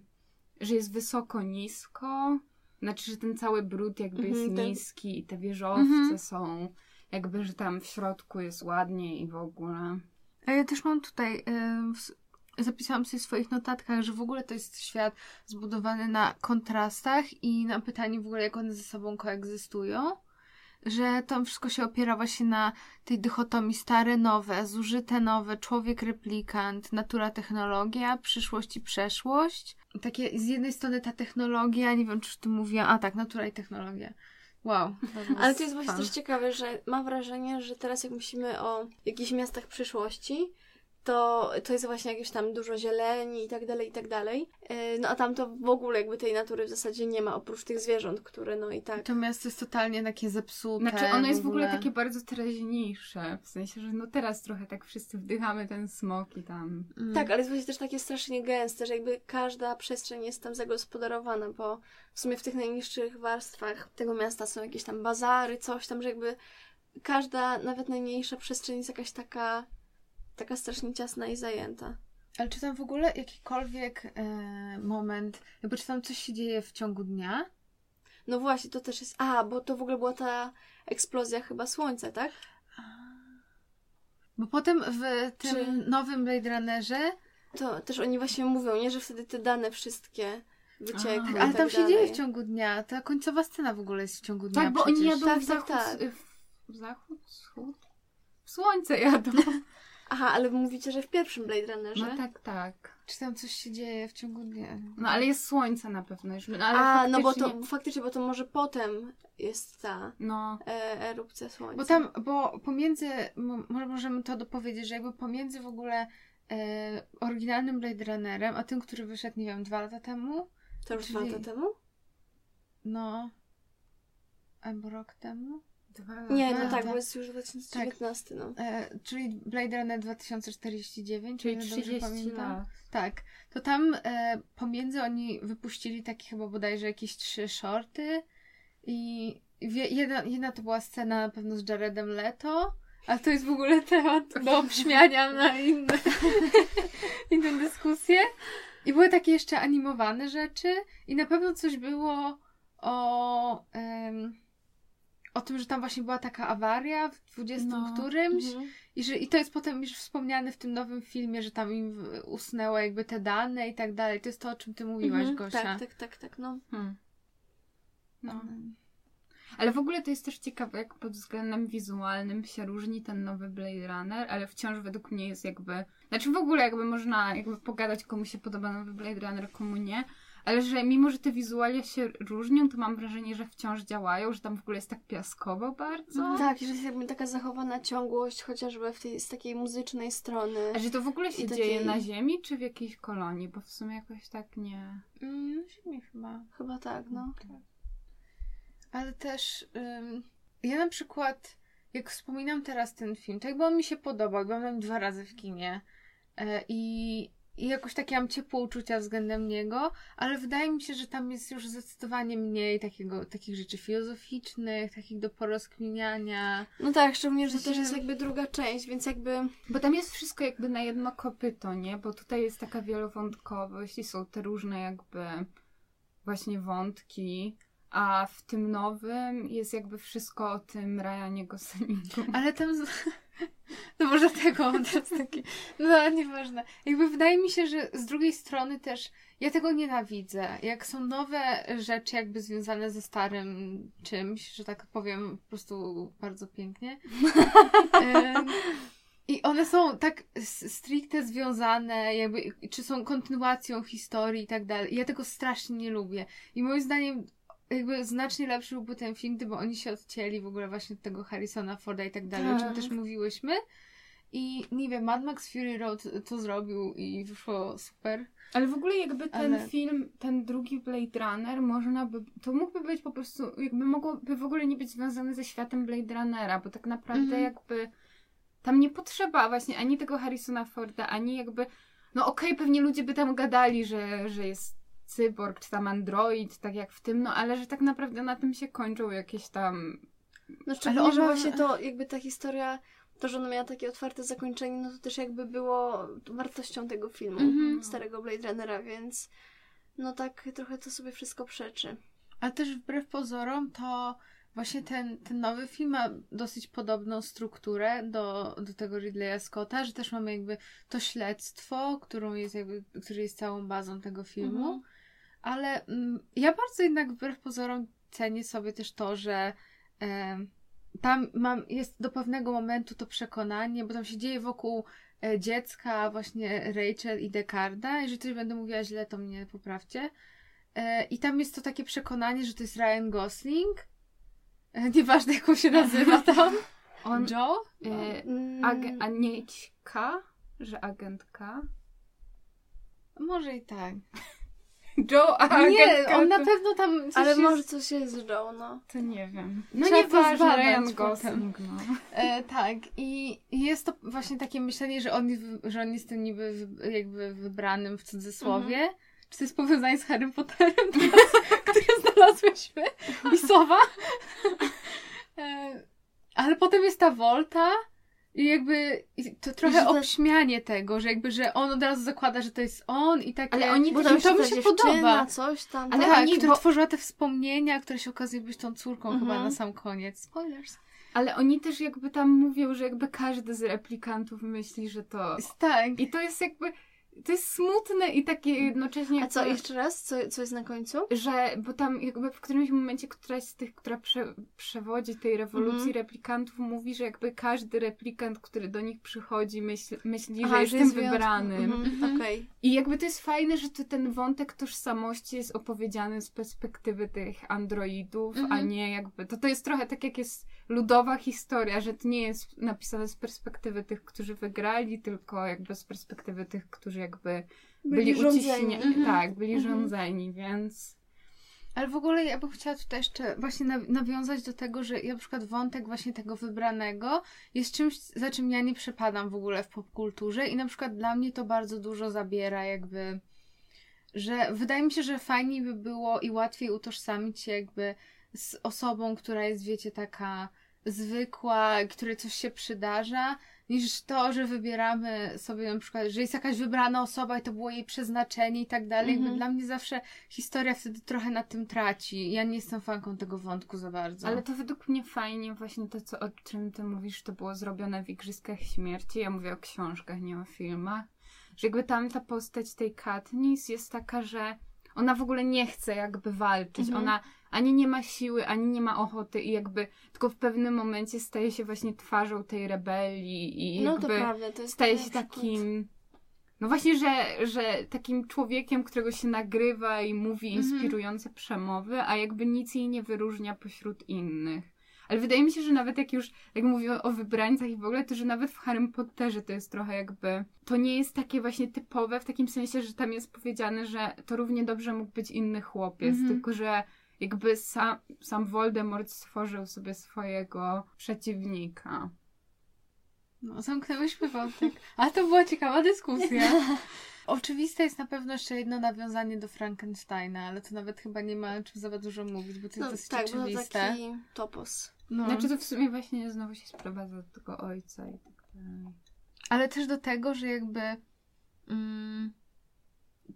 że jest wysoko, nisko. Znaczy, że ten cały brud jakby jest Mhm, ten- niski i te wieżowce Mhm. są jakby, że tam w środku jest ładnie i w ogóle. A ja też mam tutaj, w- zapisałam sobie w swoich notatkach, że w ogóle to jest świat zbudowany na kontrastach i na pytaniu w ogóle, jak one ze sobą koegzystują. Że to wszystko się opiera właśnie na tej dychotomii stare, nowe, zużyte, nowe, człowiek, replikant, natura, technologia, przyszłość i przeszłość. Takie z jednej strony ta technologia, nie wiem czy ty mówiła, a tak, natura i technologia. Wow. Ale to jest właśnie też ciekawe, że mam wrażenie, że teraz jak myślimy o jakichś miastach przyszłości, to, to jest właśnie jakieś tam dużo zieleni i tak dalej, i tak dalej. Yy, No a tam to w ogóle jakby tej natury w zasadzie nie ma, oprócz tych zwierząt, które no i tak... To miasto jest totalnie takie zepsute. Znaczy ono jest w ogóle takie bardzo teraźniejsze. W sensie, że no teraz trochę tak wszyscy wdychamy ten smog i tam... Mm. Tak, ale jest właśnie też takie strasznie gęste, że jakby każda przestrzeń jest tam zagospodarowana, bo w sumie w tych najniższych warstwach tego miasta są jakieś tam bazary, coś tam, że jakby każda, nawet najmniejsza przestrzeń jest jakaś taka, taka strasznie ciasna i zajęta. Ale czy tam w ogóle jakikolwiek e, moment, jakby czy tam coś się dzieje w ciągu dnia? No właśnie, to też jest. A, bo to w ogóle była ta eksplozja chyba słońca, tak? Bo potem w tym Czy- nowym Blade Runnerze, To też oni właśnie mówią, nie, że wtedy te dane wszystkie wyciekły. I ale tak tam się dalej. dzieje w ciągu dnia. Ta końcowa scena w ogóle jest w ciągu dnia. Tak, bo oni przecież. jadą Tak, w tak, zachód, tak. W, w zachód, wschód? W słońce jadą. <laughs> Aha, ale mówicie, że w pierwszym Blade Runnerze. No tak, tak. Czy tam coś się dzieje w ciągu dnia? No ale jest słońce na pewno już. No, ale A, no bo faktycznie- to faktycznie, bo to może potem jest ta No, e, erupcja słońca. Bo tam, bo pomiędzy, mo- może możemy to dopowiedzieć, że jakby pomiędzy w ogóle e, oryginalnym Blade Runnerem, a tym, który wyszedł, nie wiem, dwa lata temu, To już czyli- dwa lata temu? no, albo rok temu, dwa Nie, Dwa no tak, lata. bo jest już 2019, no. e, czyli Blade Runner 2049, Czyli dobrze 30 pamiętam. lat. Tak, to tam e, pomiędzy oni wypuścili takie chyba bodajże jakieś trzy shorty i wie, jedna, jedna to była scena na pewno z Jaredem Leto, a to jest w ogóle temat do <laughs> obśmiania na inne, <laughs> inne dyskusje. I były takie jeszcze animowane rzeczy i na pewno coś było o, em, o tym, że tam właśnie była taka awaria w 20 No, którymś. Mhm. I, że, I to jest potem już wspomniane w tym nowym filmie, że tam im usnęło jakby te dane i tak dalej. To jest to, o czym ty mówiłaś, Mhm, Gosia. Tak, tak, tak, tak, no. Hmm. No. Mm. Ale w ogóle to jest też ciekawe, jak pod względem wizualnym się różni ten nowy Blade Runner, ale wciąż według mnie jest jakby... Znaczy w ogóle jakby można jakby pogadać, komu się podoba nowy Blade Runner, komu nie, ale że mimo, że te wizualia się różnią, to mam wrażenie, że wciąż działają, że tam w ogóle jest tak piaskowo bardzo. Tak, że jest jakby taka zachowana ciągłość, chociażby w tej, z takiej muzycznej strony. A że to w ogóle się I dzieje takiej- na Ziemi, czy w jakiejś kolonii? Bo w sumie jakoś tak nie... Mm, na ziemi chyba. Chyba tak, no. Ale też ym, ja na przykład, jak wspominam teraz ten film, to jakby on mi się podobał, byłam dwa razy w kinie e, i, i jakoś takie mam ciepłe uczucia względem niego, ale wydaje mi się, że tam jest już zdecydowanie mniej takiego, takich rzeczy filozoficznych, takich do porozkminiania. No tak, szczególnie, że to też jest jakby druga część, więc jakby... Bo tam jest wszystko jakby na jedno kopyto, nie? Bo tutaj jest taka wielowątkowość i są te różne jakby właśnie wątki, a w tym nowym jest jakby wszystko o tym Ryanie Goslingu. <laughs> Ale tam. Z... <laughs> No może tego on teraz taki. No ale nieważne. Jakby wydaje mi się, że z drugiej strony też ja tego nienawidzę. Jak są nowe rzeczy, jakby związane ze starym czymś, że tak powiem, po prostu bardzo pięknie. <laughs> I one są tak stricte związane, jakby, czy są kontynuacją historii i tak dalej. Ja tego strasznie nie lubię. I moim zdaniem jakby znacznie lepszy byłby ten film, gdyby oni się odcięli w ogóle właśnie od tego Harrisona Forda i tak dalej, o czym Tak. też mówiłyśmy. I nie wiem, Mad Max Fury Road to zrobił i wyszło super. Ale w ogóle jakby ten Ale- film, ten drugi Blade Runner, można by, to mógłby być po prostu, jakby mogłoby w ogóle nie być związany ze światem Blade Runnera, bo tak naprawdę Mhm. jakby tam nie potrzeba właśnie ani tego Harrisona Forda, ani jakby, no okej, pewnie ludzie by tam gadali, że, że jest cyborg, czy tam android, tak jak w tym, no ale że tak naprawdę na tym się kończą jakieś tam No szczególnie, że właśnie to jakby ta historia, to, że ona miała takie otwarte zakończenie, no to też jakby było wartością tego filmu, Mhm. starego Blade Runnera, więc no tak trochę to sobie wszystko przeczy. Ale też wbrew pozorom to właśnie ten, ten nowy film ma dosyć podobną strukturę do, do tego Ridleya Scotta, że też mamy jakby to śledztwo, którą jest jakby, które jest całą bazą tego filmu. Mhm. Ale mm, ja bardzo jednak wbrew pozorom cenię sobie też to, że em, tam mam, jest do pewnego momentu to przekonanie, bo tam się dzieje wokół e, dziecka właśnie Rachel i Decarda. Jeżeli coś będę mówiła źle, to mnie poprawcie. E, I tam jest to takie przekonanie, że to jest Ryan Gosling. E, <laughs> nieważne jak on się nazywa tam. <laughs> on, Joe? e, Mm, ag- a nie K, że agentka? Może i tak. <laughs> Joe, a Nie, agentka on na pewno tam coś Ale jest... może coś jest z Joe, no. To nie wiem. No Trzeba nie to ważne, zbadać Ryan. Gosling, no. <laughs> E, tak, i jest to właśnie takie myślenie, że on, jest- że on jest tym niby jakby wybranym w cudzysłowie. Czy to jest powiązanie z Harrym Potterem, teraz, <laughs> które znalazłyśmy? I Sowa. E, ale potem jest ta Volta i jakby to trochę że to- obśmianie tego, że jakby, że on od razu zakłada, że to jest on i takie... Ale oni Bo też- tam to mi się podoba. coś tam. Ale tak, oni- która bo- tworzyła te wspomnienia, które się okazuje być tą córką chyba Mhm. na sam koniec. Spoilers. Ale oni też jakby tam mówią, że jakby każdy z replikantów myśli, że to... Tak. I to jest jakby... To jest smutne i takie jednocześnie... A co, jeszcze raz? Co, co jest na końcu? Że, bo tam jakby w którymś momencie któraś z tych, która prze, przewodzi tej rewolucji Mhm. replikantów mówi, że jakby każdy replikant, który do nich przychodzi, myśl, myśli, Aha, że że jest wybranym. Mhm, Mhm. Okej. I jakby to jest fajne, że to ten wątek tożsamości jest opowiedziany z perspektywy tych androidów, a Mhm. nie jakby. To to jest trochę tak jak jest ludowa historia, że to nie jest napisane z perspektywy tych, którzy wygrali, tylko jakby z perspektywy tych, którzy jakby byli, rządzeni. uciśnieni. Mhm. Tak, byli Mhm. rządzeni, więc. Ale w ogóle ja bym chciała tutaj jeszcze właśnie naw- nawiązać do tego, że ja na przykład wątek właśnie tego wybranego jest czymś, za czym ja nie przepadam w ogóle w popkulturze i na przykład dla mnie to bardzo dużo zabiera jakby, że wydaje mi się, że fajniej by było i łatwiej utożsamić się jakby z osobą, która jest, wiecie, taka zwykła, której coś się przydarza, niż to, że wybieramy sobie na przykład, że jest jakaś wybrana osoba i to było jej przeznaczenie i tak dalej. Jakby Mhm. dla mnie zawsze historia wtedy trochę na tym traci. Ja nie jestem fanką tego wątku za bardzo. Ale to według mnie fajnie właśnie to, co, o czym ty mówisz, to było zrobione w Igrzyskach Śmierci. Ja mówię o książkach, nie o filmach. Że jakby tam ta postać tej Katniss jest taka, że ona w ogóle nie chce jakby walczyć. Mhm. Ona ani nie ma siły, ani nie ma ochoty i jakby tylko w pewnym momencie staje się właśnie twarzą tej rebelii i No jakby to prawda, to jest staje się przykład. takim no właśnie, że, że takim człowiekiem, którego się nagrywa i mówi Mhm. inspirujące przemowy, a jakby nic jej nie wyróżnia pośród innych. Ale wydaje mi się, że nawet jak już, jak mówię o wybrańcach i w ogóle, to że nawet w Harrym Potterze to jest trochę jakby, to nie jest takie właśnie typowe w takim sensie, że tam jest powiedziane, że to równie dobrze mógł być inny chłopiec, Mhm. tylko że jakby sam, sam Voldemort stworzył sobie swojego przeciwnika. No, zamknęłyśmy wątek. Ale to była ciekawa dyskusja. <laughs> Oczywiste jest na pewno jeszcze jedno nawiązanie do Frankensteina, ale to nawet chyba nie ma o czym za bardzo mówić, bo to No jest dosyć tak, oczywiste. taki topos. No. Znaczy to w sumie właśnie znowu się sprowadza do tego ojca i tak dalej. Ale też do tego, że jakby mm,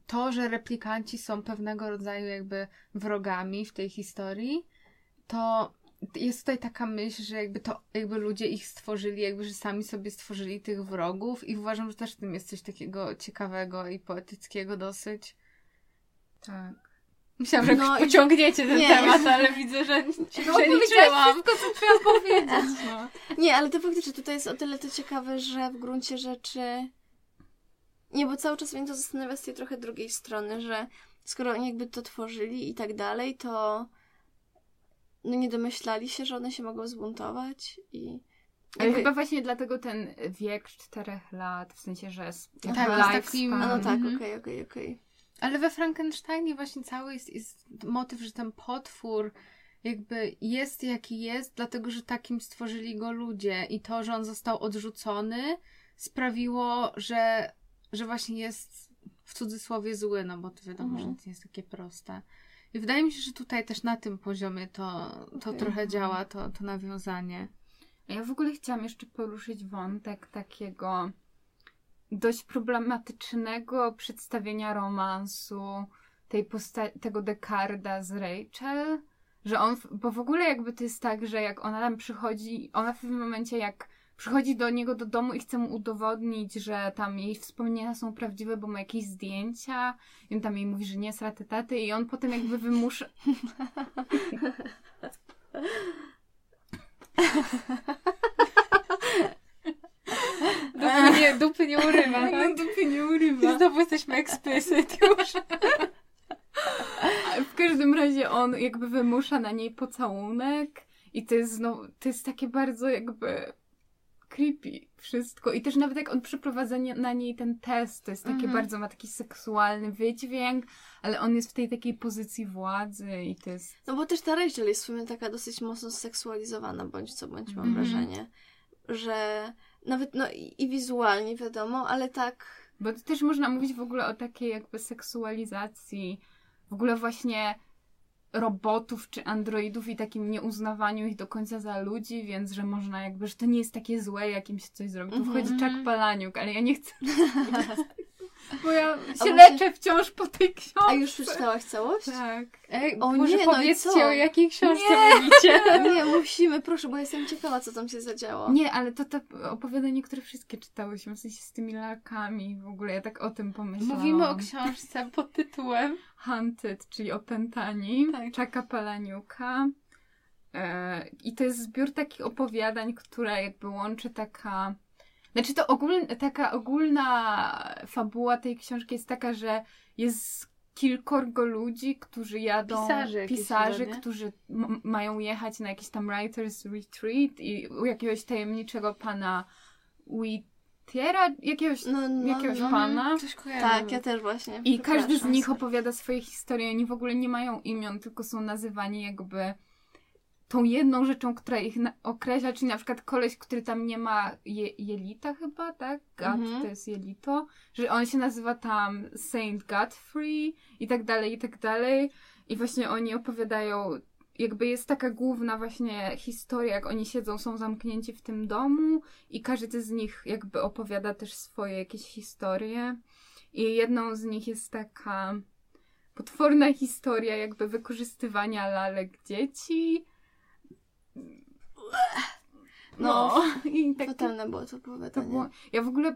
to, że replikanci są pewnego rodzaju jakby wrogami w tej historii, to jest tutaj taka myśl, że jakby to jakby ludzie ich stworzyli, jakby że sami sobie stworzyli tych wrogów i uważam, że też w tym jest coś takiego ciekawego i poetyckiego dosyć. Tak. Myślałam, że No i- pociągniecie ten Nie. temat, ale widzę, że się <laughs> No, przeliczyłam. wszystko, co chciałam <laughs> powiedzieć. No. Nie, ale to faktycznie tutaj jest o tyle to ciekawe, że w gruncie rzeczy. Nie, bo cały czas mnie to zastanawia z tej trochę drugiej strony, że skoro oni jakby to tworzyli i tak dalej, to no nie domyślali się, że one się mogą zbuntować i. Ale chyba właśnie dlatego ten wiek czterech lat, w sensie, że jest Tak, jest lifespan. takim- A no tak, Mhm. okej, okej, okej. Ale we Frankensteinie właśnie cały jest, jest motyw, że ten potwór jakby jest jaki jest, dlatego że takim stworzyli go ludzie i to, że on został odrzucony sprawiło, że, że właśnie jest w cudzysłowie zły, no bo to wiadomo, Mhm. że to nie jest takie proste. I wydaje mi się, że tutaj też na tym poziomie to, to Okej. trochę działa, to, to nawiązanie. Ja w ogóle chciałam jeszcze poruszyć wątek takiego dość problematycznego przedstawienia romansu tej posta- tego Dekarda z Rachel, że on, bo w ogóle jakby to jest tak, że jak ona tam przychodzi, ona w pewnym momencie jak przychodzi do niego do domu i chce mu udowodnić, że tam jej wspomnienia są prawdziwe, bo ma jakieś zdjęcia i on tam jej mówi, że nie jest ratetaty i on potem jakby wymusza... <laughs> Dupy nie, dupy nie urywa, tak? No dupy nie I urywa. znowu jesteśmy explicit już. W każdym razie on jakby wymusza na niej pocałunek i to jest znowu, to jest takie bardzo jakby creepy wszystko. I też nawet jak on przeprowadza nie- na niej ten test, to jest takie Mhm. bardzo, ma taki seksualny wydźwięk, ale on jest w tej takiej pozycji władzy i to jest... No bo też ta Rachel jest w sumie taka dosyć mocno seksualizowana, bądź co bądź mam Mhm. wrażenie. Że nawet, no i, i wizualnie wiadomo, ale tak. Bo to też można mówić w ogóle o takiej jakby seksualizacji, w ogóle właśnie robotów czy androidów i takim nieuznawaniu ich do końca za ludzi, więc że można jakby, że to nie jest takie złe, jak im się coś zrobi. Tu Mhm. wchodzi Chuck Palaniuk, ale ja nie chcę <laughs> bo ja się właśnie- leczę wciąż po tej książce. A już przeczytałaś całość? Tak. Ej, O może nie, no i powiedzcie, co? o jakiej książce Nie. mówicie. <laughs> Nie, musimy, proszę, bo ja jestem ciekawa, co tam się zadziało. Nie, ale to te opowiadania, które wszystkie czytałyśmy, w sensie z tymi lalkami w ogóle, ja tak o tym pomyślałam. Mówimy o książce pod tytułem Hunted, czyli Opętani, Tak. Czaka Palaniuka. E, I to jest zbiór takich opowiadań, które jakby łączy taka... Znaczy to ogólna, taka ogólna fabuła tej książki jest taka, że jest kilkorgo ludzi, którzy jadą... Pisarzy pisarzy którzy mają jechać na jakiś tam writer's retreat i u jakiegoś tajemniczego pana Whittiera, jakiegoś, No, no, jakiegoś no. pana. Coś kojarzę. Tak, ja też właśnie. I każdy z nich opowiada swoje historie. Oni w ogóle nie mają imion, tylko są nazywani jakby tą jedną rzeczą, która ich określa, czyli na przykład koleś, który tam nie ma je, jelita chyba, tak? Gad Mhm. to jest jelito, że on się nazywa tam Saint Godfrey i tak dalej, i tak dalej. I właśnie oni opowiadają, jakby jest taka główna właśnie historia, jak oni siedzą, są zamknięci w tym domu i każdy z nich jakby opowiada też swoje jakieś historie. I jedną z nich jest taka potworna historia jakby wykorzystywania lalek dzieci. No, i tak Fatalne było to to opowiadanie. było, ja w ogóle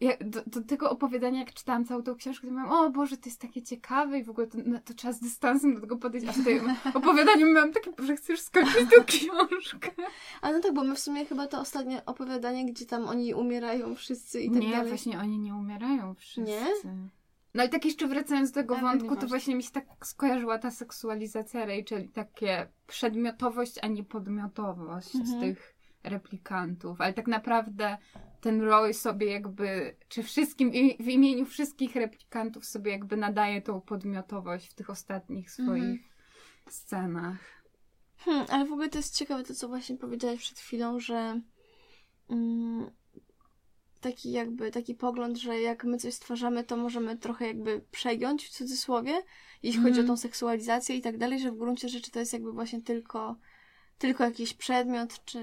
ja, do, do tego opowiadania, jak czytałam całą tą książkę, to miałam, o Boże, to jest takie ciekawe i w ogóle to, no, to trzeba z dystansem do tego podejść. A w tym <laughs> opowiadaniu miałam takie, że już skończyć tę książkę. A no tak, bo my w sumie chyba to ostatnie opowiadanie, gdzie tam oni umierają wszyscy i tak nie, dalej. właśnie oni nie umierają wszyscy. Nie? No ale tak jeszcze wracając do tego Ale wątku, to właśnie mi się tak skojarzyła ta seksualizacja Rachel i takie przedmiotowość, a nie podmiotowość Mhm. tych replikantów. Ale tak naprawdę ten Roy sobie jakby, czy wszystkim, w imieniu wszystkich replikantów sobie jakby nadaje tą podmiotowość w tych ostatnich swoich Mhm. scenach. Hmm, ale w ogóle to jest ciekawe to, co właśnie powiedziałeś przed chwilą, że mm, taki jakby, taki pogląd, że jak my coś stwarzamy, to możemy trochę jakby przegiąć w cudzysłowie, jeśli chodzi o Mhm. tą seksualizację i tak dalej, że w gruncie rzeczy to jest jakby właśnie tylko tylko jakiś przedmiot, czy...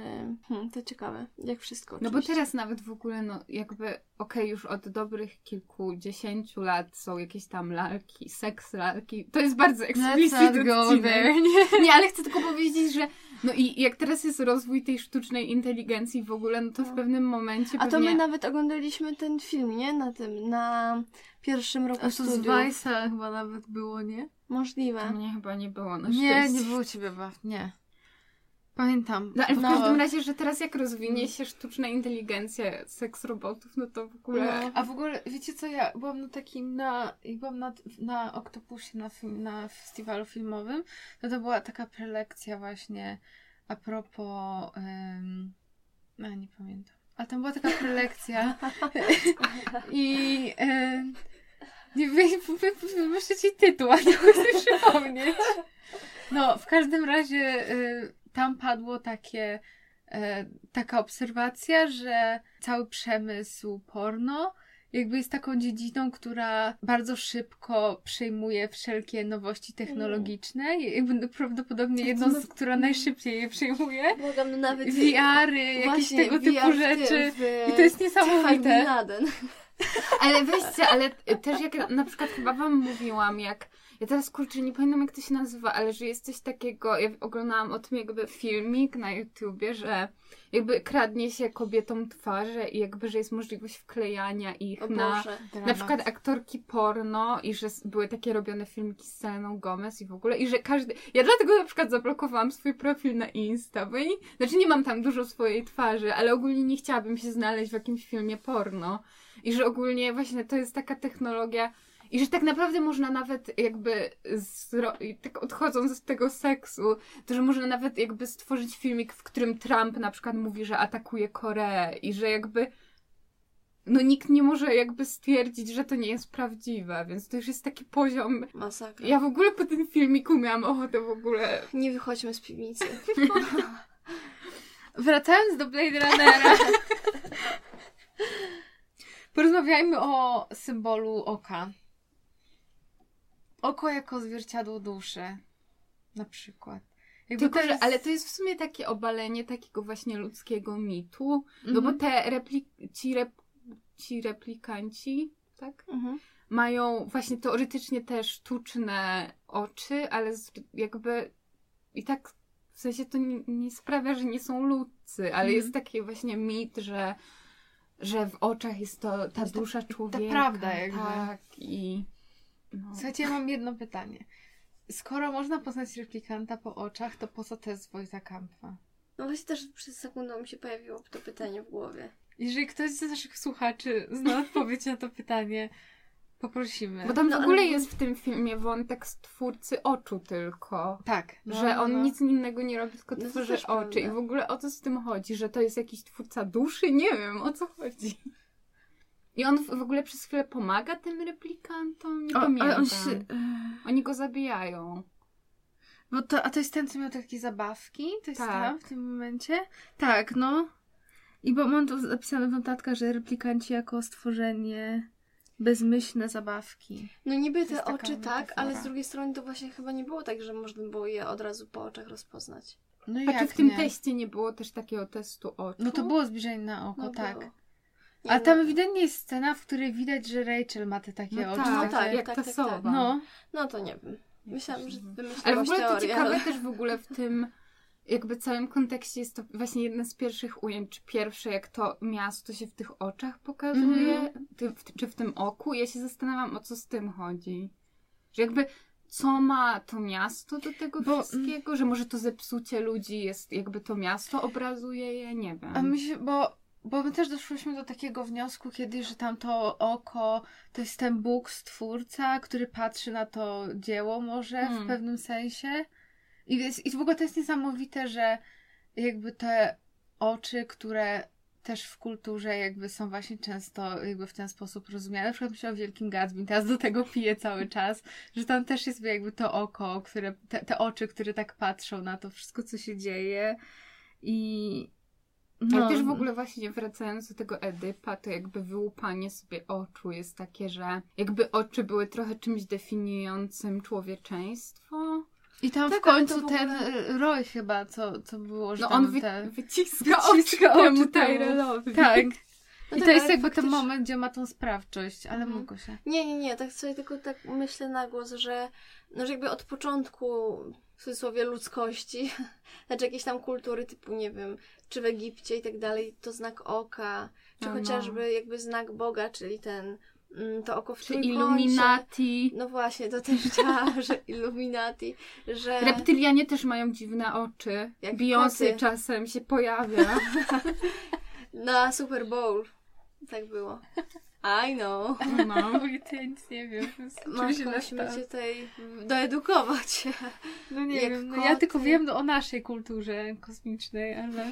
Hmm, to ciekawe, jak wszystko No bo oczywiście. teraz nawet w ogóle, no jakby, okej, już od dobrych kilkudziesięciu lat są jakieś tam lalki, seks lalki. To jest bardzo explicit go there. Nie. <laughs> nie, ale chcę tylko powiedzieć, że no i jak teraz jest rozwój tej sztucznej inteligencji w ogóle, no to w No. pewnym momencie A to pewnie... my nawet oglądaliśmy ten film, nie? Na tym, na pierwszym roku A to z studiów. Weissa chyba nawet było, nie? Możliwe. To mnie chyba nie było na Nie, szczęście. nie było ciebie, Baw, nie. Pamiętam. No, ale w No. każdym razie, że teraz jak rozwinie się sztuczna inteligencja seks robotów, no to w ogóle... No. A w ogóle, wiecie co, ja byłam na takim, na, byłam na, na Octopusie, na, film, na festiwalu filmowym, to to była taka prelekcja właśnie a propos, um, a nie pamiętam, a tam była taka prelekcja <laughs> i em, nie wiem, wymuszę ci tytuł, ale nie sobie przypomnieć. No, w każdym razie y, tam padło takie, e, taka obserwacja, że cały przemysł porno jakby jest taką dziedziną, która bardzo szybko przejmuje wszelkie nowości technologiczne. i Jakby prawdopodobnie jedną z, która najszybciej je przejmuje. Błagam, no nawet... VR-y, jakieś tego typu VR w rzeczy. w I to jest niesamowite. Ale weźcie, ale też jak na przykład chyba wam mówiłam, jak ja teraz kurczę, nie pamiętam jak to się nazywa, ale że jest coś takiego, ja oglądałam o tym jakby filmik na YouTubie, że jakby kradnie się kobietom twarze i jakby, że jest możliwość wklejania ich na na przykład aktorki porno i że były takie robione filmiki z Seleną Gomez i w ogóle i że każdy... Ja dlatego na przykład zablokowałam swój profil na Insta, bo ja nie... Znaczy nie mam tam dużo swojej twarzy, ale ogólnie nie chciałabym się znaleźć w jakimś filmie porno. I że ogólnie właśnie to jest taka technologia i że tak naprawdę można nawet jakby, tak odchodząc z tego seksu, to że można nawet jakby stworzyć filmik, w którym Trump na przykład mówi, że atakuje Koreę i że jakby no nikt nie może jakby stwierdzić, że to nie jest prawdziwe, więc to już jest taki poziom. Masakra. Ja w ogóle po tym filmiku miałam ochotę w ogóle. Nie wychodźmy z piwnicy. <laughs> Wracając do Blade Runnera. <laughs> Porozmawiajmy o symbolu oka. Oko jako zwierciadło duszy. Na przykład. Jakby Tylko, że, jest- ale to jest w sumie takie obalenie takiego właśnie ludzkiego mitu, no bo Mhm. te repli... ci, rep... ci replikanci, tak? Mhm. Mają właśnie teoretycznie te sztuczne oczy, ale jakby i tak w sensie to nie, nie sprawia, że nie są ludzcy, ale Mhm. jest taki właśnie mit, że, że w oczach jest to ta jest ta- dusza ta człowieka. prawda jakby. Tak, i no. Słuchajcie, ja mam jedno pytanie. Skoro można poznać replikanta po oczach, to po co to jest Wojta Kampfa? No właśnie też przez sekundę mi się pojawiło to pytanie w głowie. Jeżeli ktoś z naszych słuchaczy zna <laughs> odpowiedź na to pytanie, poprosimy. Bo tam No, w ogóle ale- jest w tym filmie wątek stwórcy oczu tylko. tak. no, że on no. nic innego nie robi, tylko No to tworzy oczy. prawda. I w ogóle o co z tym chodzi? Że to jest jakiś twórca duszy? Nie wiem, o co chodzi. I on w ogóle przez chwilę pomaga tym replikantom? Nie O, pamiętam. ale on się... Oni go zabijają. Bo to, a to jest ten, co miał takie zabawki? To jest Tak. tam w tym momencie? Tak, no. I bo mam tu zapisane w notatkach, że replikanci jako stworzenie bezmyślne zabawki. No niby To te oczy tak, metafora. ale z drugiej strony to właśnie chyba nie było tak, że można było je od razu po oczach rozpoznać. No A czy w tym teście nie było też takiego testu oczu? No to było zbliżenie na oko, No tak. było. Nie, A no- tam ewidentnie jest scena, w której widać, że Rachel ma te takie No oczy. tak, tak, jak tak, ta tak, sowa. tak. No. No to nie wiem. Myślałam, że Ale w wymyśliłaś ogóle to teorię, ciekawe ale... też w ogóle w <laughs> tym, jakby całym kontekście jest to właśnie jedno z pierwszych ujęć, czy pierwsze, jak to miasto się w tych oczach pokazuje, Mhm. ty, w, czy w tym oku. Ja się zastanawiam, o co z tym chodzi. Że jakby co ma to miasto do tego Bo, mm, wszystkiego, że może to zepsucie ludzi jest, jakby to miasto obrazuje je, nie wiem. A my się, bo, bo my też doszłyśmy do takiego wniosku kiedyś, że tam to oko to jest ten Bóg, stwórca, który patrzy na to dzieło może w Hmm. pewnym sensie. I, jest, I w ogóle to jest niesamowite, że jakby te oczy, które też w kulturze jakby są właśnie często jakby w ten sposób rozumiane. Na przykład myślę o Wielkim Gatsby, teraz do tego piję cały <laughs> czas, że tam też jest jakby to oko, które, te, te oczy, które tak patrzą na to wszystko, co się dzieje. I no. Ale też w ogóle właśnie wracając do tego Edypa, to jakby wyłupanie sobie oczu jest takie, że jakby oczy były trochę czymś definiującym człowieczeństwo. I tam Tak, w końcu w ogóle- ten Roy chyba, co, co było, że No tam on wy, te... wyciska, wyciska oczy temu oczy temu. Tyrelowi. Tak. No I tak, to jest jakby ten moment, gdzie ma tą sprawczość, ale Mhm. mogło się. Nie, nie, nie, tak sobie tylko tak myślę na głos, że, no, że jakby od początku w cudzysłowie ludzkości, <laughs> znaczy jakiejś tam kultury typu, nie wiem, czy w Egipcie i tak dalej, to znak oka, czy No, no. chociażby jakby znak Boga, czyli ten, mm, to oko w Czy. Illuminati. No właśnie, to też <laughs> działa, że Illuminati, że... Reptylianie też mają dziwne oczy. Jak Beyoncé czasem się pojawia. <laughs> Na Super Bowl. Tak było. I know. No. to ja nic nie wiem. Matko, musimy cię tutaj doedukować. <laughs> No nie jak wiem, no ja tylko wiem o naszej kulturze kosmicznej, ale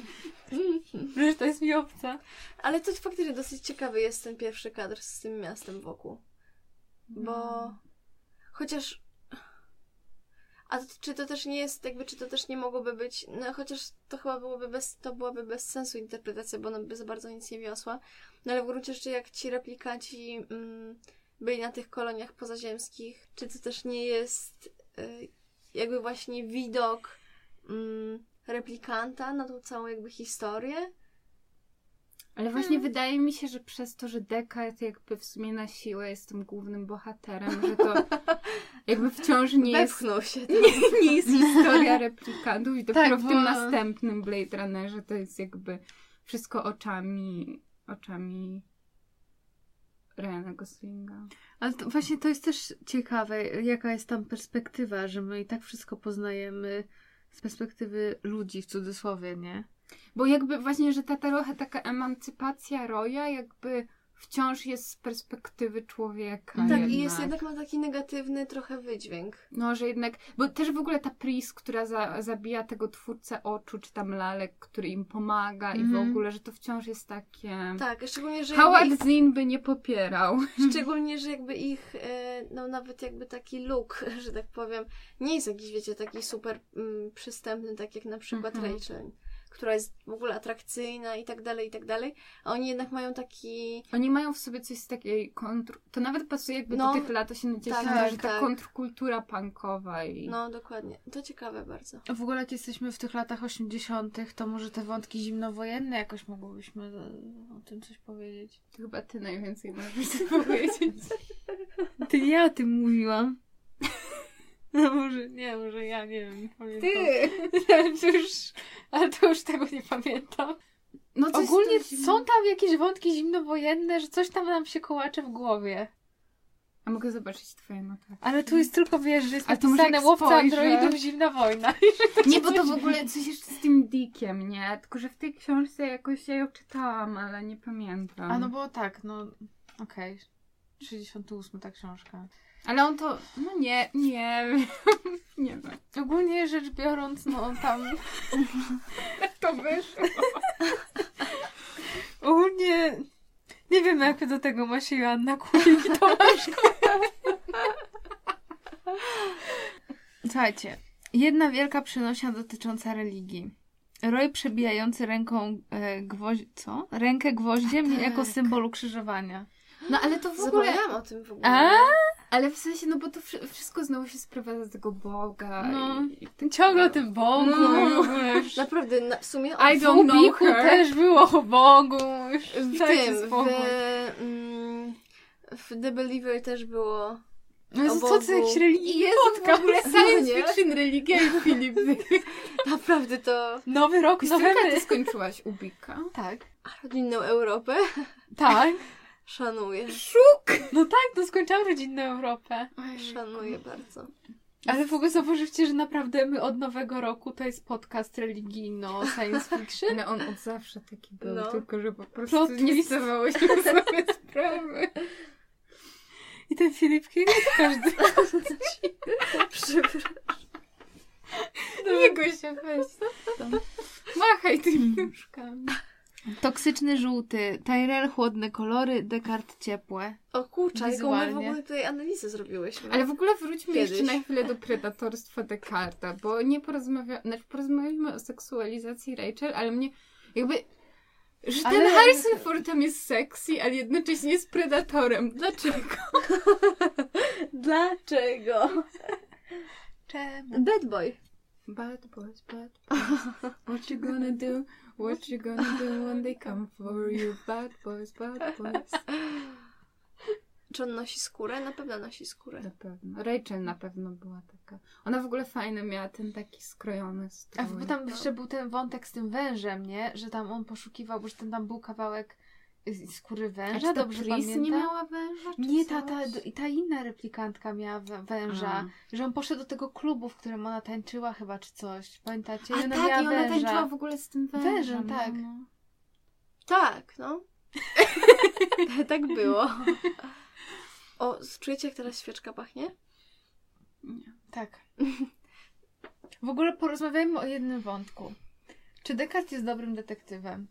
<laughs> reszta jest mi obca. Ale to faktycznie dosyć ciekawy jest ten pierwszy kadr z tym miastem wokół. Bo No. chociaż. A to, czy to też nie jest, jakby, czy to też nie mogłoby być. No chociaż to chyba byłoby bez, to byłaby bez sensu interpretacja, bo ona by za bardzo nic nie wiosła. No ale w gruncie rzeczy, jak ci replikanci mm, byli na tych koloniach pozaziemskich, czy to też nie jest y, jakby właśnie widok mm, replikanta na tą całą jakby historię? Ale właśnie wydaje mi się, że przez to, że jest jakby w sumie na siłę jest tym głównym bohaterem, że to <laughs> jakby wciąż nie jest, Wepchnął się. <laughs> nie, nie jest historia replikantów i dopiero Tak, w tym bo- następnym Blade Runnerze to jest jakby wszystko oczami oczami Ryana Goslinga. Ale to właśnie to jest też ciekawe, jaka jest tam perspektywa, że my i tak wszystko poznajemy z perspektywy ludzi w cudzysłowie, nie? Bo jakby właśnie, że ta trochę taka emancypacja Roya jakby wciąż jest z perspektywy człowieka. Tak, i jest jednak ma taki negatywny trochę wydźwięk. No, że jednak, bo też w ogóle ta Pris, która za, zabija tego twórcę oczu, czy tam lalek, który im pomaga i w Mhm. ogóle, że to wciąż jest takie... Tak, szczególnie, że Howard jakby Zinn by nie popierał. ich, <laughs> szczególnie, że jakby ich, e, no nawet jakby taki look, <laughs> że tak powiem, nie jest jakiś, wiecie, taki super mm, przystępny, tak jak na przykład Mhm. Rachel, która jest w ogóle atrakcyjna i tak dalej, i tak dalej, a oni jednak mają taki, Oni mają w sobie coś z takiej kontr... To nawet pasuje jakby No, do tych lat 80 tak, że tak, ta tak. kontrkultura punkowa i... no dokładnie, to ciekawe bardzo. W ogóle jak jesteśmy w tych latach 80., to może te wątki zimnowojenne jakoś mogłybyśmy o tym coś powiedzieć. To chyba ty najwięcej możesz <laughs> powiedzieć. Ty ja o tym mówiłam. No może nie, może ja nie wiem, nie pamiętam. <laughs> to już, ale to już tego nie pamiętam. No Ogólnie są tam jakieś wątki zimnowojenne, że coś tam nam się kołacze w głowie. A mogę zobaczyć twoje notatki? Ale tu jest tylko, wiesz, że jest Ale może napisane łowca spojrzę- androidów zimna wojna. <laughs> Nie, bo to w ogóle coś jeszcze z tym Dickiem, nie? Tylko, że w tej książce jakoś ja ją czytałam, ale nie pamiętam. A no bo tak, no okej. 68 ta książka. Ale on to, no nie, nie, <laughs> nie wiem. Ogólnie rzecz biorąc, no tam <laughs> To wyszło. <laughs> ogólnie nie wiem jak do tego ma się Joanna Kulik i Tomaszko. Słuchajcie, jedna wielka przenośnia dotycząca religii. Roy przebijający ręką e, gwoź... co? Rękę gwoździem Tak. jako symbol ukrzyżowania. No ale to w ogóle, Zapomniałam o tym w ogóle. A? Ale w sensie, no bo to wszy- wszystko znowu się sprowadza do tego Boga. No. i, i tak Ciągle o tym Bogu No. w już... Naprawdę, na, w sumie I W Ubiku też było o Bogu. Już w dajcie tym, w, spokój. mm, w The Believer też było. No o co ty Bogu. jakiś religijny w podcast? ogóle No science fiction, religia i Filip. <laughs> Naprawdę to... Nowy rok, nowe ty skończyłaś Ubika? Tak. A rodzinną Europę? Tak. Szanuję. Szuk! No tak, no skończyłam rodzinną Europę. Szanuję bardzo. Ale w ogóle zauważyliście, że naprawdę my od nowego roku to jest podcast religijno science fiction? Ale on od zawsze taki był, No. tylko że po prostu Plot nie się sobie sprawy. I ten Filip King każdy. <laughs> Przepraszam. Jego się weź. Machaj tymi nóżkami. Toksyczny żółty, Tyrell chłodne kolory, Descartes ciepłe. O kurczę, jaką my w ogóle tutaj analizę zrobiłyśmy. Ale w ogóle wróćmy Kiedyś. jeszcze na chwilę do predatorstwa Descarta, bo nie porozmawia... znaczy porozmawialiśmy o seksualizacji Rachel, ale mnie jakby... Że ten Ale- Harrison Ford tam jest sexy, ale jednocześnie jest predatorem. Dlaczego? <laughs> Dlaczego? Czemu? Bad boy. Bad boys, bad boys. What you gonna do? What you gonna do when they come for you? Bad boys, bad boys. Czy on nosi skórę? Na pewno nosi skórę. Na pewno. Rachel na pewno była taka. Ona w ogóle fajny miała ten taki skrojony A strój. bo tam jeszcze był ten wątek z tym wężem, nie? Że tam on poszukiwał, bo że ten tam był kawałek skóry węża, dobrze Pris pamiętam? nie miała węża? czy Nie, ta, ta, ta inna replikantka miała wę- węża. A. Że on poszedł do tego klubu, w którym ona tańczyła chyba, czy coś. Pamiętacie? A ona tak, miała i ona węża. tańczyła w ogóle z tym wężem. Wężem, tak. No, no. Tak, no. tak <laughs> było. <laughs> O, czujecie jak teraz świeczka pachnie? Nie. Tak. W ogóle porozmawiajmy o jednym wątku. Czy Descartes jest dobrym detektywem?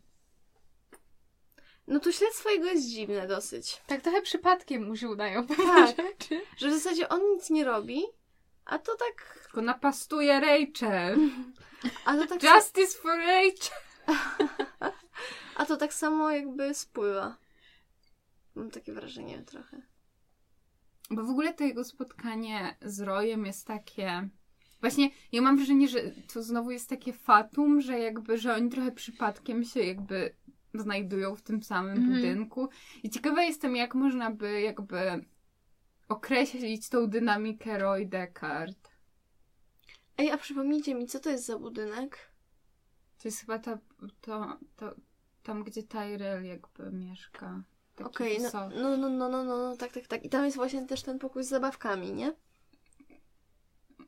No to śledztwo jego jest dziwne dosyć. Tak trochę przypadkiem mu się udają pewne Tak. rzeczy. Że w zasadzie on nic nie robi, a to tak... Tylko napastuje Rachel. A to tak, Justice for Rachel. <laughs> a to tak samo jakby spływa. Mam takie wrażenie trochę. Bo w ogóle to jego spotkanie z Rojem jest takie... Właśnie ja mam wrażenie, że to znowu jest takie fatum, że jakby, że oni trochę przypadkiem się jakby znajdują w tym samym Mhm. budynku. I ciekawa jestem, jak można by jakby określić tą dynamikę Roy Descartes. Ej, a przypomnijcie mi, co to jest za budynek? To jest chyba ta, to, to, tam, gdzie Tyrell jakby mieszka. Okej, no, wysoki. no, no, no, no, no, no, tak, tak, tak. I tam jest właśnie też ten pokój z zabawkami, nie?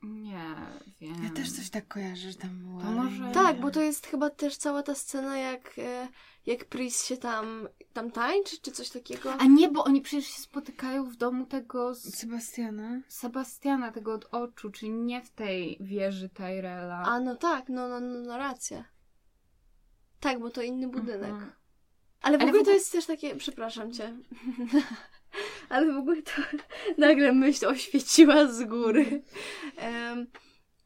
Nie wiem. Ja też coś tak kojarzę, że tam było. To ale może- Tak, bo to jest chyba też cała ta scena, jak, e, jak Pris się tam, tam tańczy, czy coś takiego. A nie, bo oni przecież się spotykają w domu tego z Sebastiana. Sebastiana, tego od oczu, czyli nie w tej wieży Tyrella. A no tak, no, no, no, no racja. Tak, bo to inny budynek. Mhm. Ale w Ale ogóle w to jest też takie, przepraszam cię, <laughs> ale w ogóle to <laughs> nagle myśl oświeciła z góry. Em,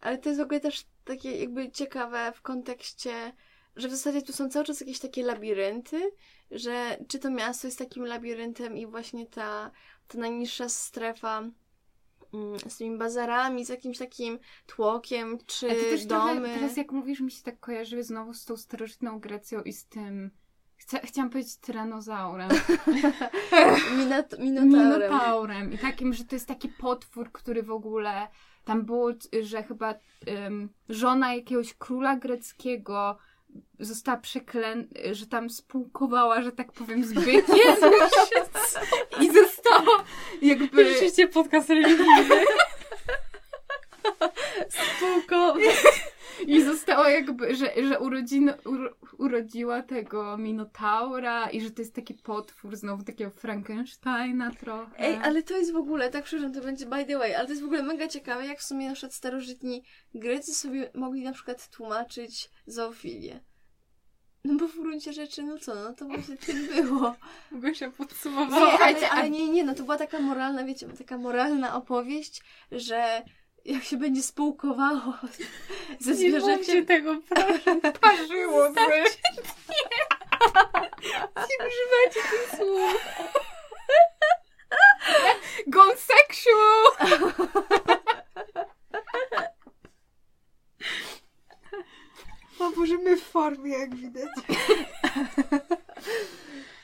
ale to jest w ogóle też takie jakby ciekawe w kontekście, że w zasadzie tu są cały czas jakieś takie labirynty, że czy to miasto jest takim labiryntem i właśnie ta, ta najniższa strefa mm, z tymi bazarami, z jakimś takim tłokiem, czy A to też domy. trochę, teraz jak mówisz, mi się tak kojarzy znowu z tą starożytną Grecją i z tym... Chcia, chciałam powiedzieć tyranozaurem. <laughs> Minot- Minotaurem. Minotaurem. I takim, że to jest taki potwór, który w ogóle tam było, że chyba ym, żona jakiegoś króla greckiego została przeklęta, że tam spółkowała, że tak powiem, zbyt i została jakby... Rzeczywiście podcast religijny. <laughs> Spółko. I została jakby, że, że urodzino, uro, urodziła tego Minotaura i że to jest taki potwór znowu takiego Frankensteina trochę. Ej, ale to jest w ogóle, tak przepraszam, to będzie by the way, ale to jest w ogóle mega ciekawe, jak w sumie na przykład starożytni Grecy sobie mogli na przykład tłumaczyć zoofilię. No bo w gruncie rzeczy, no co, no to właśnie tym było. <laughs> Mogę się Nie, podsumowała. ale, ale nie, nie, no to była taka moralna, wiecie, taka moralna opowieść, że jak się będzie spółkowało <laughs> ze Nie mówcie zwierzęciem, tego, proszę. <laughs> parzyłoby. <laughs> Nie używajcie tych słów. Gone sexual! A możemy w formie, jak widać.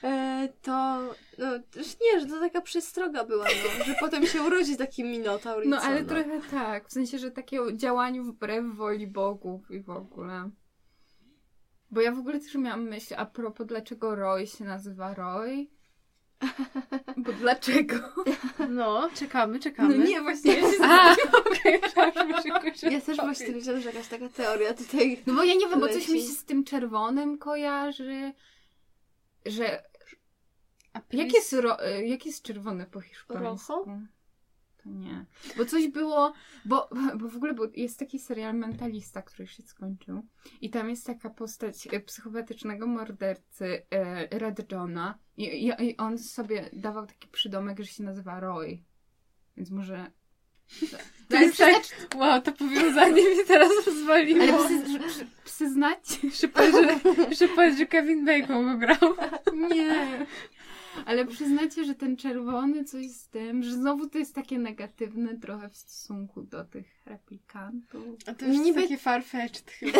e, to, no też nie, że to taka przestroga była, no, że potem się urodzi taki minotaur No co, ale no. trochę tak, w sensie, że takie działaniu wbrew woli bogów i w ogóle. Bo ja w ogóle też miałam myśl a propos, dlaczego Roy się nazywa Roy. <laughs> Bo dlaczego? No, czekamy, czekamy. No nie, właśnie ja się zastanawiam. Ja też właśnie myślałam, że jakaś taka teoria tutaj... No bo ja nie wiem, bo coś mi się z tym czerwonym kojarzy, że... A Jak jest, ro... y, jak jest czerwone po hiszpańsku? Rojo? To nie. Bo coś było, bo, bo w ogóle był, jest taki serial Mentalista, który się skończył. I tam jest taka postać e, psychopatycznego mordercy e, Red Johna. I, i, I on sobie dawał taki przydomek, że się nazywa Roy. Więc może... To jest tak, wow, to powiązanie mnie teraz rozwaliło. Ale psy, psy, psy znać? Powiedz, że, że Kevin Bacon go grał. Nie. Ale przyznacie, że ten czerwony coś z tym, że znowu to jest takie negatywne trochę w stosunku do tych replikantów. A to już Niby- takie farfetched chyba.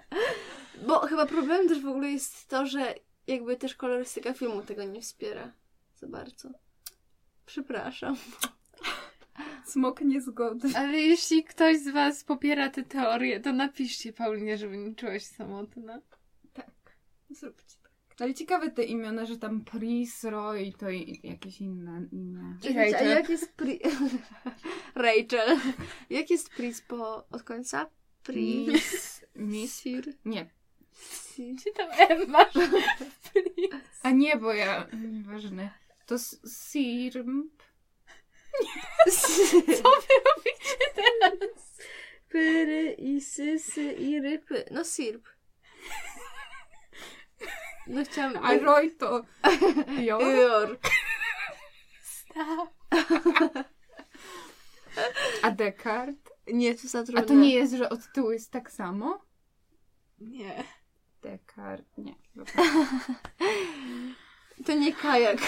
<laughs> Bo chyba problemem też w ogóle jest to, że jakby też kolorystyka filmu tego nie wspiera za bardzo. Przepraszam. Smok niezgodny. Ale jeśli ktoś z was popiera tę teorię, to napiszcie Paulinie, żeby nie czuła się samotna. Tak, zróbcie. Ale ciekawe te imiona, że tam Pris, Roy to i jakieś inne imię. I A jak jest pri... <laughs> Rachel. Jak jest Pris po... od końca? Pris... Miss, Sir... nie. Gdzie tam Emma? A nie, bo ja, nieważne. To s- Sirm. <laughs> Co wy robicie teraz? Pyry i sysy i rypy. No sirp. No chciałam... A Roy to Jo. Jor. Stop. A Descartes? Nie, to za trudne. A to nie jest, że od tyłu jest tak samo? Nie. Descartes, nie. To nie kajak.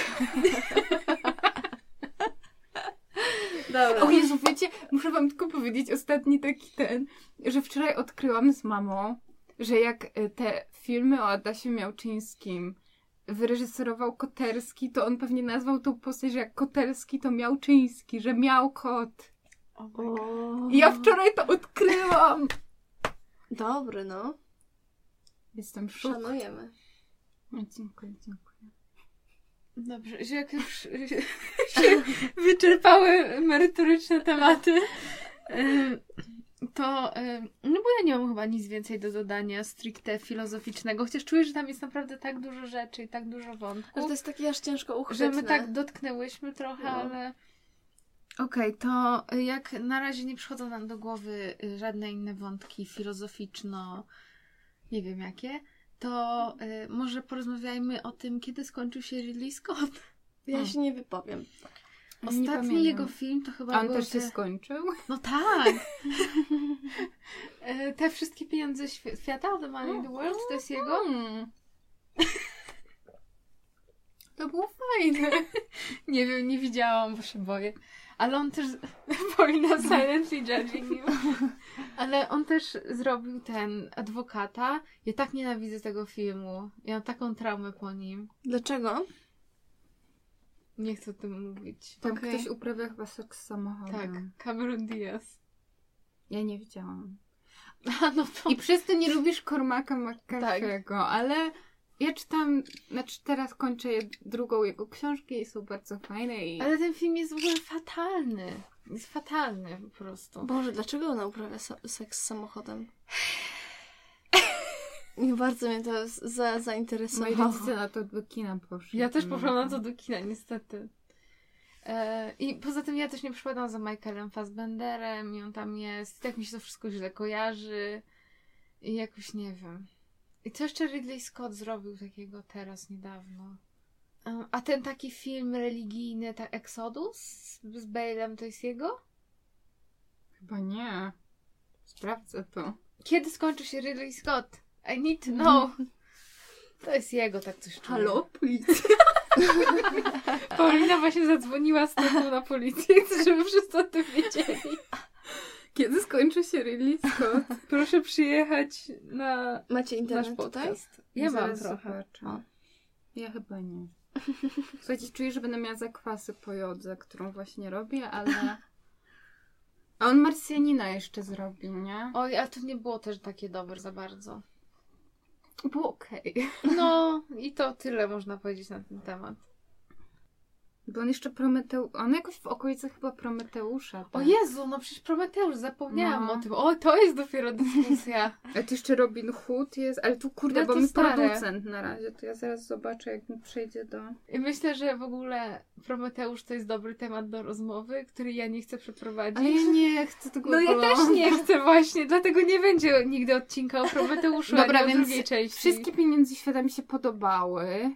Dobra. O Jezu, wiecie, muszę wam tylko powiedzieć ostatni taki ten, że wczoraj odkryłam z mamą, że jak y, te filmy o Adasie Miałczyńskim wyreżyserował Koterski, to on pewnie nazwał tą postać, że jak Koterski to Miałczyński, że miał kot. Oh. I ja wczoraj to odkryłam! Dobry, no. Jestem w szoku. Szanujemy. No, Dziękuję, dziękuję. Dobrze, że jak już <laughs> się wyczerpały merytoryczne tematy, to ym, no bo ja nie mam chyba nic więcej do dodania stricte filozoficznego, chociaż czuję, że tam jest naprawdę tak dużo rzeczy i tak dużo Ale wątków, to jest takie aż ciężko że uchwytne. my tak dotknęłyśmy trochę, No. ale... Okej, to jak na razie nie przychodzą nam do głowy y, żadne inne wątki filozoficzno, nie wiem jakie, to y, może porozmawiajmy o tym, kiedy skończył się Ridley Scott. Ja Hmm. się nie wypowiem. Ostatni jego film to chyba on też się te... skończył? No tak! <laughs> E, te wszystkie pieniądze świ- świata, The Money in the World, to jest jego? Hmm. <laughs> To było fajne. <laughs> Nie wiem, nie widziałam, bo się boję. Ale on też... Paulina silently judging you. Ale on też zrobił ten adwokata. Ja tak nienawidzę tego filmu. Ja mam taką traumę po nim. Dlaczego? Nie chcę o tym mówić. Tam Okej. ktoś uprawia chyba seks z samochodem. Tak, Cameron Diaz. Ja nie widziałam. <laughs> A no to... I przez to nie lubisz Cormaca McCarthy'ego, Tak. ale ja czytam, znaczy teraz kończę drugą jego książkę i są bardzo fajne i... Ale ten film jest w ogóle fatalny. Jest fatalny po prostu. Boże, dlaczego ona uprawia seks z samochodem? Nie bardzo mnie to za, Moi zainteresowało. rodzice na to do kina poszli. Ja też Mm. poszłam na to do kina, niestety. E, I poza tym ja też nie przypadam za Michaelem Fassbenderem i on tam jest. I tak mi się to wszystko źle kojarzy. I jakoś nie wiem. I co jeszcze Ridley Scott zrobił takiego teraz niedawno? E, A ten taki film religijny, tak Exodus z Bale'em, to jest jego? Chyba nie. Sprawdzę to. Kiedy skończy się Ridley Scott? I need to know. To jest jego, tak coś czuję. Halo, policja. <laughs> Paulina właśnie zadzwoniła z taką na policję, <laughs> żeby wszyscy o tym wiedzieli. Kiedy skończy się Ridley Scott? Proszę przyjechać na Macie nasz internet tutaj? podcast. Ja mam trochę. Ja chyba nie. Słuchajcie, czuję, że będę miała zakwasy po jodze, którą właśnie robię, ale... A on Marsjanina jeszcze zrobił, nie? Oj, ale to nie było też takie dobre za bardzo. Było okej. No, i to tyle można powiedzieć na ten temat. Bo on jeszcze Prometeusz... On jakoś w okolicach chyba Prometeusza. O tak? Jezu, no przecież Prometeusz, zapomniałam No. o tym. O, to jest dopiero dyskusja. <laughs> Ale to jeszcze Robin Hood jest, ale tu kurde, No bo mi stare. producent na razie, to ja zaraz zobaczę, jak mi przejdzie do... I myślę, że w ogóle Prometeusz to jest dobry temat do rozmowy, który ja nie chcę przeprowadzić. Ale ja nie chcę tego No ja też nie chcę właśnie, dlatego nie będzie nigdy odcinka o Prometeuszu, Dobra, o więc drugiej części. Wszystkie pieniądze świata mi się podobały,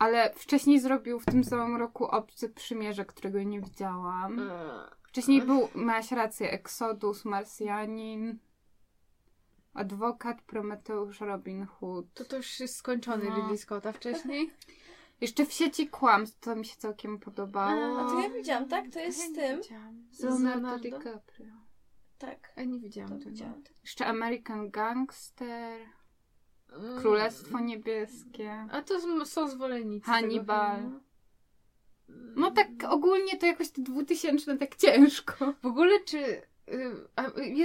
ale wcześniej zrobił w tym samym roku Obcy Przymierze, którego nie widziałam. Mm. Wcześniej był, miałaś rację, Exodus, Marsjanin, Adwokat, Prometeusz, Robin Hood. To to już jest skończony No. Ridley Scotta wcześniej. <laughs> Jeszcze w sieci kłamstw, to mi się całkiem podobało. A to ja widziałam, tak? To jest z tym. Z Leonardo? DiCaprio. Tak. A nie To widziałam tego. widziałam. Jeszcze American Gangster. Królestwo Niebieskie. A to są- zwolennicy Hannibal. No tak ogólnie to jakoś te 2000 tak ciężko. W ogóle czy... y,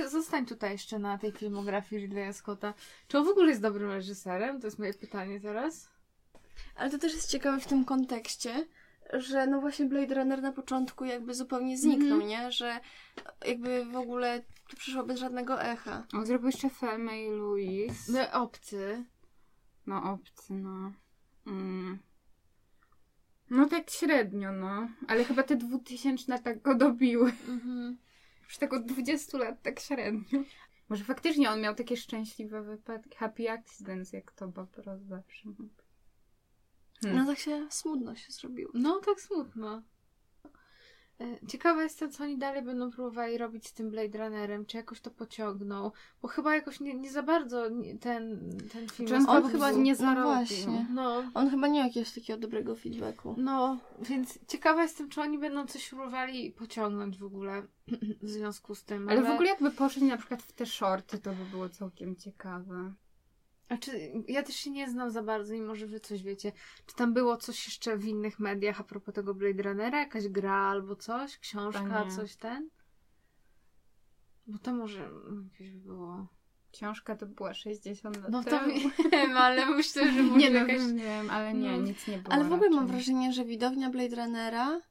y, zostań tutaj jeszcze na tej filmografii Ridleya Scotta. Czy on w ogóle jest dobrym reżyserem? To jest moje pytanie teraz. Ale to też jest ciekawe w tym kontekście, że no właśnie Blade Runner na początku jakby zupełnie zniknął, Mhm. nie? Że jakby w ogóle to przyszło bez żadnego echa. On zrobił jeszcze Thelma i Louise. No obcy. No obcy, no. Mm. No tak średnio, no. Ale chyba te 2000 tak go dobiły. Mhm. Już tak od 20 lat tak średnio. Może faktycznie on miał takie szczęśliwe wypadki, happy accidents, jak to Bob zawsze mówi. Hmm. No tak się smutno się zrobiło. No, tak smutno. E, Ciekawa jestem, co oni dalej będą próbowali robić z tym Blade Runnerem, czy jakoś to pociągną, bo chyba jakoś nie, nie za bardzo ten, ten film... Czy on, jest on chyba nie no zarobił. właśnie. No, On chyba nie miał jakiegoś takiego dobrego feedbacku. no, więc ciekawa jestem, czy oni będą coś próbowali pociągnąć w ogóle <clears throat> w związku z tym. Ale w ogóle jakby poszli na przykład w te shorty, to by było całkiem ciekawe. A czy ja też się nie znam za bardzo i może wy coś wiecie. Czy tam było coś jeszcze w innych mediach a propos tego Blade Runnera? Jakaś gra albo coś? Książka, nie. coś ten? Bo to może jakieś by było. Książka to była 60 lat No to temu. wiem, ale myślę, że <laughs> może Nie no, jakaś... wiem, wiem, ale nie, no. nic nie było Ale w ogóle mam raczej. wrażenie, że widownia Blade Runnera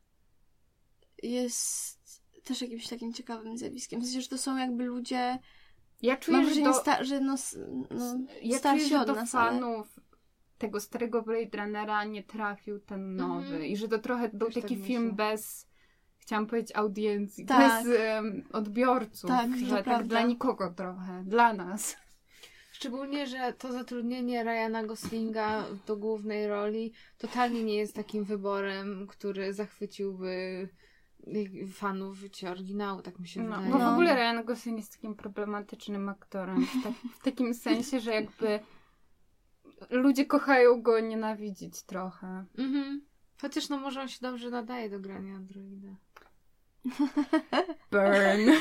jest też jakimś takim ciekawym zjawiskiem. W sensie, że to są jakby ludzie... Ja czuję, Mam że wrażenie, do, sta- że no, no ja czuję, że do nas, ale... fanów tego starego Blade Runnera nie trafił ten nowy. Mhm. I że to trochę był Też tak taki myślę. film bez, chciałam powiedzieć, audiencji, Tak. bez em, odbiorców. Tak, że tak dla nikogo trochę, dla nas. Szczególnie, że to zatrudnienie Ryana Goslinga do głównej roli totalnie nie jest takim wyborem, który zachwyciłby fanów życia oryginału, tak mi się No, wydaje. bo w No. ogóle Ryan Gosling jest takim problematycznym aktorem. W, tak, w takim sensie, że jakby ludzie kochają go nienawidzić trochę. Mhm. Chociaż no może on się dobrze nadaje do grania androida. Burn. <laughs>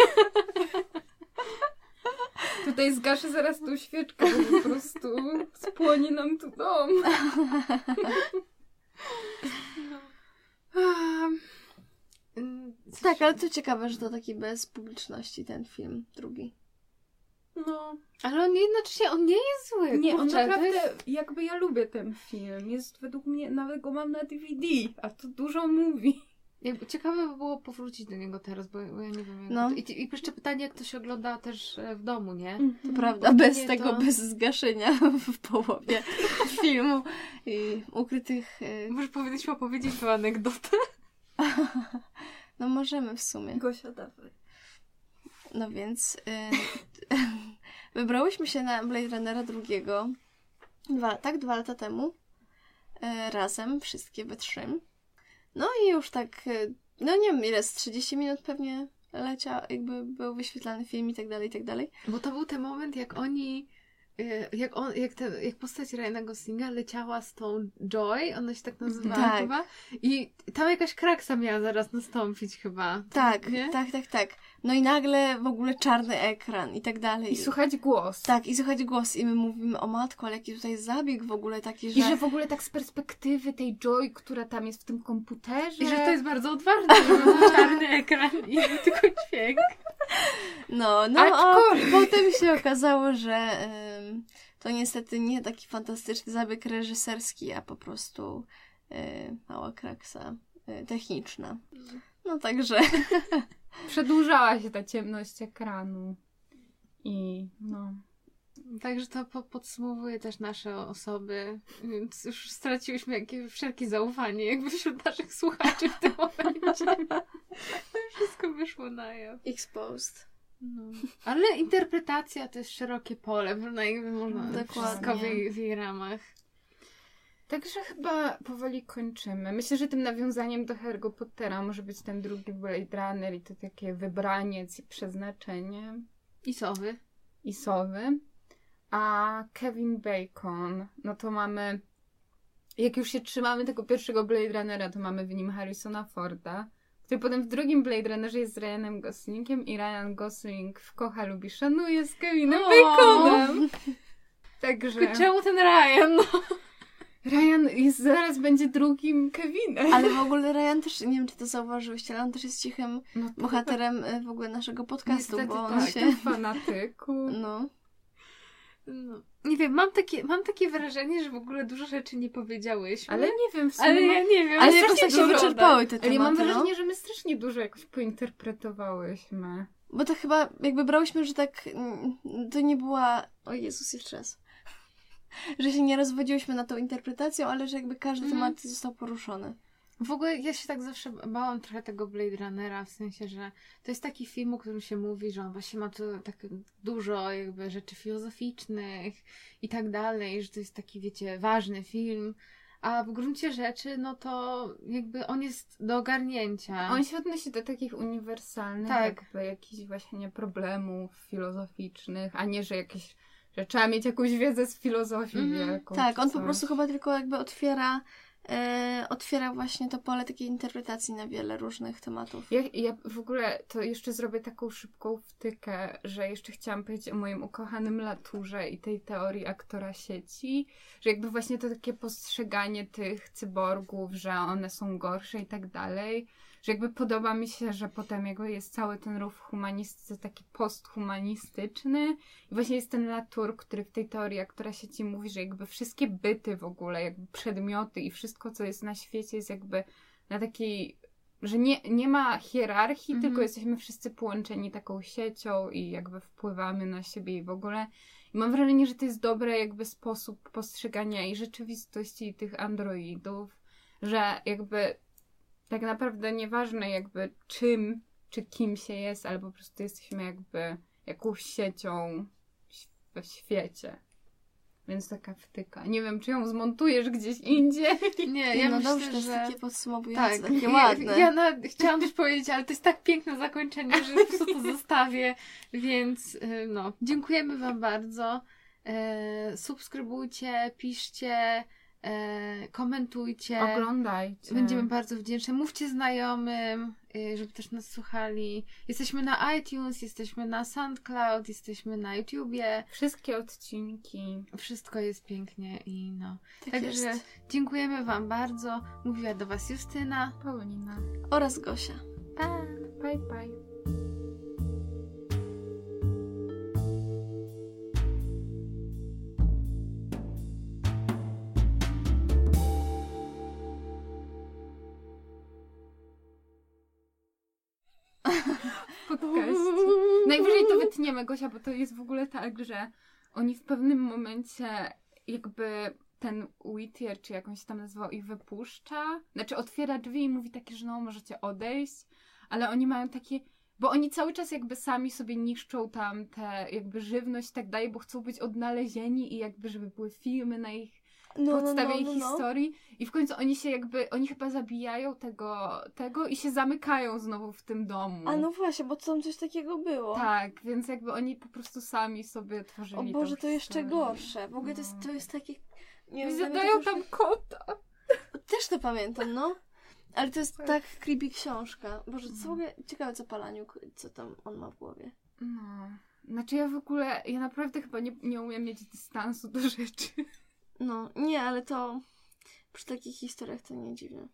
Tutaj zgaszę zaraz tą świeczkę, bo po prostu spłonie nam tu dom. <laughs> Mm, Tak, ale to ciekawe, że to taki bez publiczności ten film, drugi. No, Ale on jednocześnie, on nie jest zły. nie, on Kurczę, to naprawdę, jest- jakby ja lubię ten film. Jest według mnie, nawet go mam na DVD, a to dużo mówi. Jakby ciekawe by było powrócić do niego teraz, bo, bo ja nie wiem. Jak No. to, i, I jeszcze pytanie, jak to się ogląda też e, w domu, nie? To prawda, Bo bez nie, tego, to- bez zgaszenia <laughs> w połowie <laughs> filmu i ukrytych... y, Może powinniśmy opowiedzieć tę anegdotę. <laughs> No możemy w sumie. Gosia, dawaj. No więc y, <laughs> wybrałyśmy się na Blade Runnera drugiego dwa, tak, dwa lata temu y, razem, wszystkie we trzy. No i już tak, y, no nie wiem ile, z 30 minut pewnie lecia, jakby był wyświetlany film i tak dalej, i tak dalej. Bo to był ten moment, jak oni. E, Jak, on, jak, ten, jak postać Ryana Goslinga leciała z tą Joy, ona się tak nazywała Tak. chyba, i tam jakaś kraksa miała zaraz nastąpić chyba. Tak, nie? tak, tak, tak. No i nagle w ogóle czarny ekran i tak dalej. I słuchać głos. Tak, i słuchać głos i my mówimy o matko, ale jaki tutaj zabieg w ogóle taki, że... I że w ogóle tak z perspektywy tej Joy, która tam jest w tym komputerze. I że to jest bardzo że mamy <laughs> czarny ekran i tylko dźwięk. No, no, a Aczkolwiek- potem się okazało, że to niestety nie taki fantastyczny zabieg reżyserski, a po prostu e, mała kraksa e, techniczna. No także... <laughs> Przedłużała się ta ciemność ekranu. I no. Także to po podsumowuje też nasze osoby, więc już straciłyśmy jakie, wszelkie zaufanie jakby wśród naszych słuchaczy w tym momencie. Wszystko wyszło na jaw. Exposed. No. Ale interpretacja to jest szerokie pole, prawda? Jakby można Dokładnie. wszystko w jej, w jej ramach. Także chyba powoli kończymy. Myślę, że tym nawiązaniem do Harry'ego Pottera może być ten drugi Blade Runner i to takie wybraniec i przeznaczenie I sowy. i sowy. A Kevin Bacon, no to mamy. Jak już się trzymamy tego pierwszego Blade Runnera, to mamy w nim Harrisona Forda, który potem w drugim Blade Runnerze jest z Ryanem Goslingiem i Ryan Gosling w kocha, lubi, szanuje z Kevinem O! Baconem. Także czemu ten Ryan? No. <laughs> Ryan jest, zaraz będzie drugim Kevinem. Ale w ogóle Ryan też, nie wiem czy to zauważyłyście, ale on też jest cichym No to bohaterem e, w ogóle naszego podcastu, Niestety bo on tak, się... fanatyku. <laughs> No. No. Nie wiem, mam takie, mam takie wrażenie, że w ogóle dużo rzeczy nie powiedziałyśmy. Ale nie wiem, w sumie... ale mam- ja nie wiem. Ale jakoś tak się wyczerpały te Ale ja mam tematy, no. wrażenie, że my strasznie dużo jakoś pointerpretowałyśmy. Bo to chyba jakby brałyśmy, że tak mm, to nie była. O Jezus, jeszcze raz. Że się nie rozwodziłyśmy na tą interpretacją, ale że jakby każdy Mhm. temat został poruszony. W ogóle ja się tak zawsze bałam trochę tego Blade Runnera, w sensie, że to jest taki film, o którym się mówi, że on właśnie ma tu tak dużo jakby rzeczy filozoficznych i tak dalej, że to jest taki, wiecie, ważny film, a w gruncie rzeczy, no to jakby on jest do ogarnięcia. On się odnosi do takich uniwersalnych Tak. jakby jakichś właśnie problemów filozoficznych, a nie, że jakieś, że trzeba mieć jakąś wiedzę z filozofii Mhm. wielką. tak, on po coś. prostu chyba tylko jakby otwiera. E, otwiera właśnie to pole takiej interpretacji na wiele różnych tematów. Ja, ja w ogóle to jeszcze zrobię taką szybką wtykę, że jeszcze chciałam powiedzieć o moim ukochanym Laturze i tej teorii aktora sieci, że jakby właśnie to takie postrzeganie tych cyborgów, że one są gorsze i tak dalej, że jakby podoba mi się, że potem jakby jest cały ten ruch w humanistyce taki posthumanistyczny i właśnie jest ten Latour, który w tej teorii aktora sieci mówi, że jakby wszystkie byty w ogóle, jakby przedmioty i wszystko, co jest na świecie jest jakby na takiej że nie, nie ma hierarchii, Mhm. tylko jesteśmy wszyscy połączeni taką siecią i jakby wpływamy na siebie i w ogóle. I mam wrażenie, że to jest dobry jakby sposób postrzegania i rzeczywistości i tych androidów, że jakby tak naprawdę nieważne jakby czym czy kim się jest, ale po prostu jesteśmy jakby jakąś siecią we świecie. Więc taka wtyka. Nie wiem, czy ją zmontujesz gdzieś indziej. Nie, ja <laughs> no myślę, dobrze, to jest że... takie podsumowujące, Tak, takie ja, ładne. ja na, chciałam też powiedzieć, ale to jest tak piękne zakończenie, że po prostu to <laughs> zostawię, więc y, no, dziękujemy Wam bardzo. E, subskrybujcie, piszcie, komentujcie. Oglądajcie. Będziemy bardzo wdzięczne. Mówcie znajomym, y, żeby też nas słuchali. Jesteśmy na iTunes, jesteśmy na SoundCloud, jesteśmy na YouTubie. Wszystkie odcinki. Wszystko jest pięknie i no. Tak Także jest. dziękujemy Wam bardzo. Mówiła do Was Justyna. Paulina. Oraz Gosia. Pa! Bye bye. Wytniemy, Gosia, bo to jest w ogóle tak, że oni w pewnym momencie jakby ten Whittier, czy jak on się tam nazywał, ich wypuszcza. Znaczy otwiera drzwi i mówi takie, że no, możecie odejść, ale oni mają takie... Bo oni cały czas jakby sami sobie niszczą tam te jakby żywność i tak dalej, bo chcą być odnalezieni i jakby żeby były filmy na ich no, no, podstawie no, no, no, historii. I w końcu oni się jakby, oni chyba zabijają tego, tego i się zamykają znowu w tym domu. A no właśnie, bo tam coś takiego było. Tak, więc jakby oni po prostu sami sobie tworzyli O Boże, to jeszcze gorsze. W ogóle to jest, no. to jest takie... Nie Zadają tam już... kota. <laughs> Też to pamiętam, no. Ale to jest tak, tak creepy książka. Boże, co. Ciekawe, co palaniu co tam on ma w głowie. No... Znaczy ja w ogóle, ja naprawdę chyba nie, nie umiem mieć dystansu do rzeczy. No, nie, ale to przy takich historiach to nie dziwne.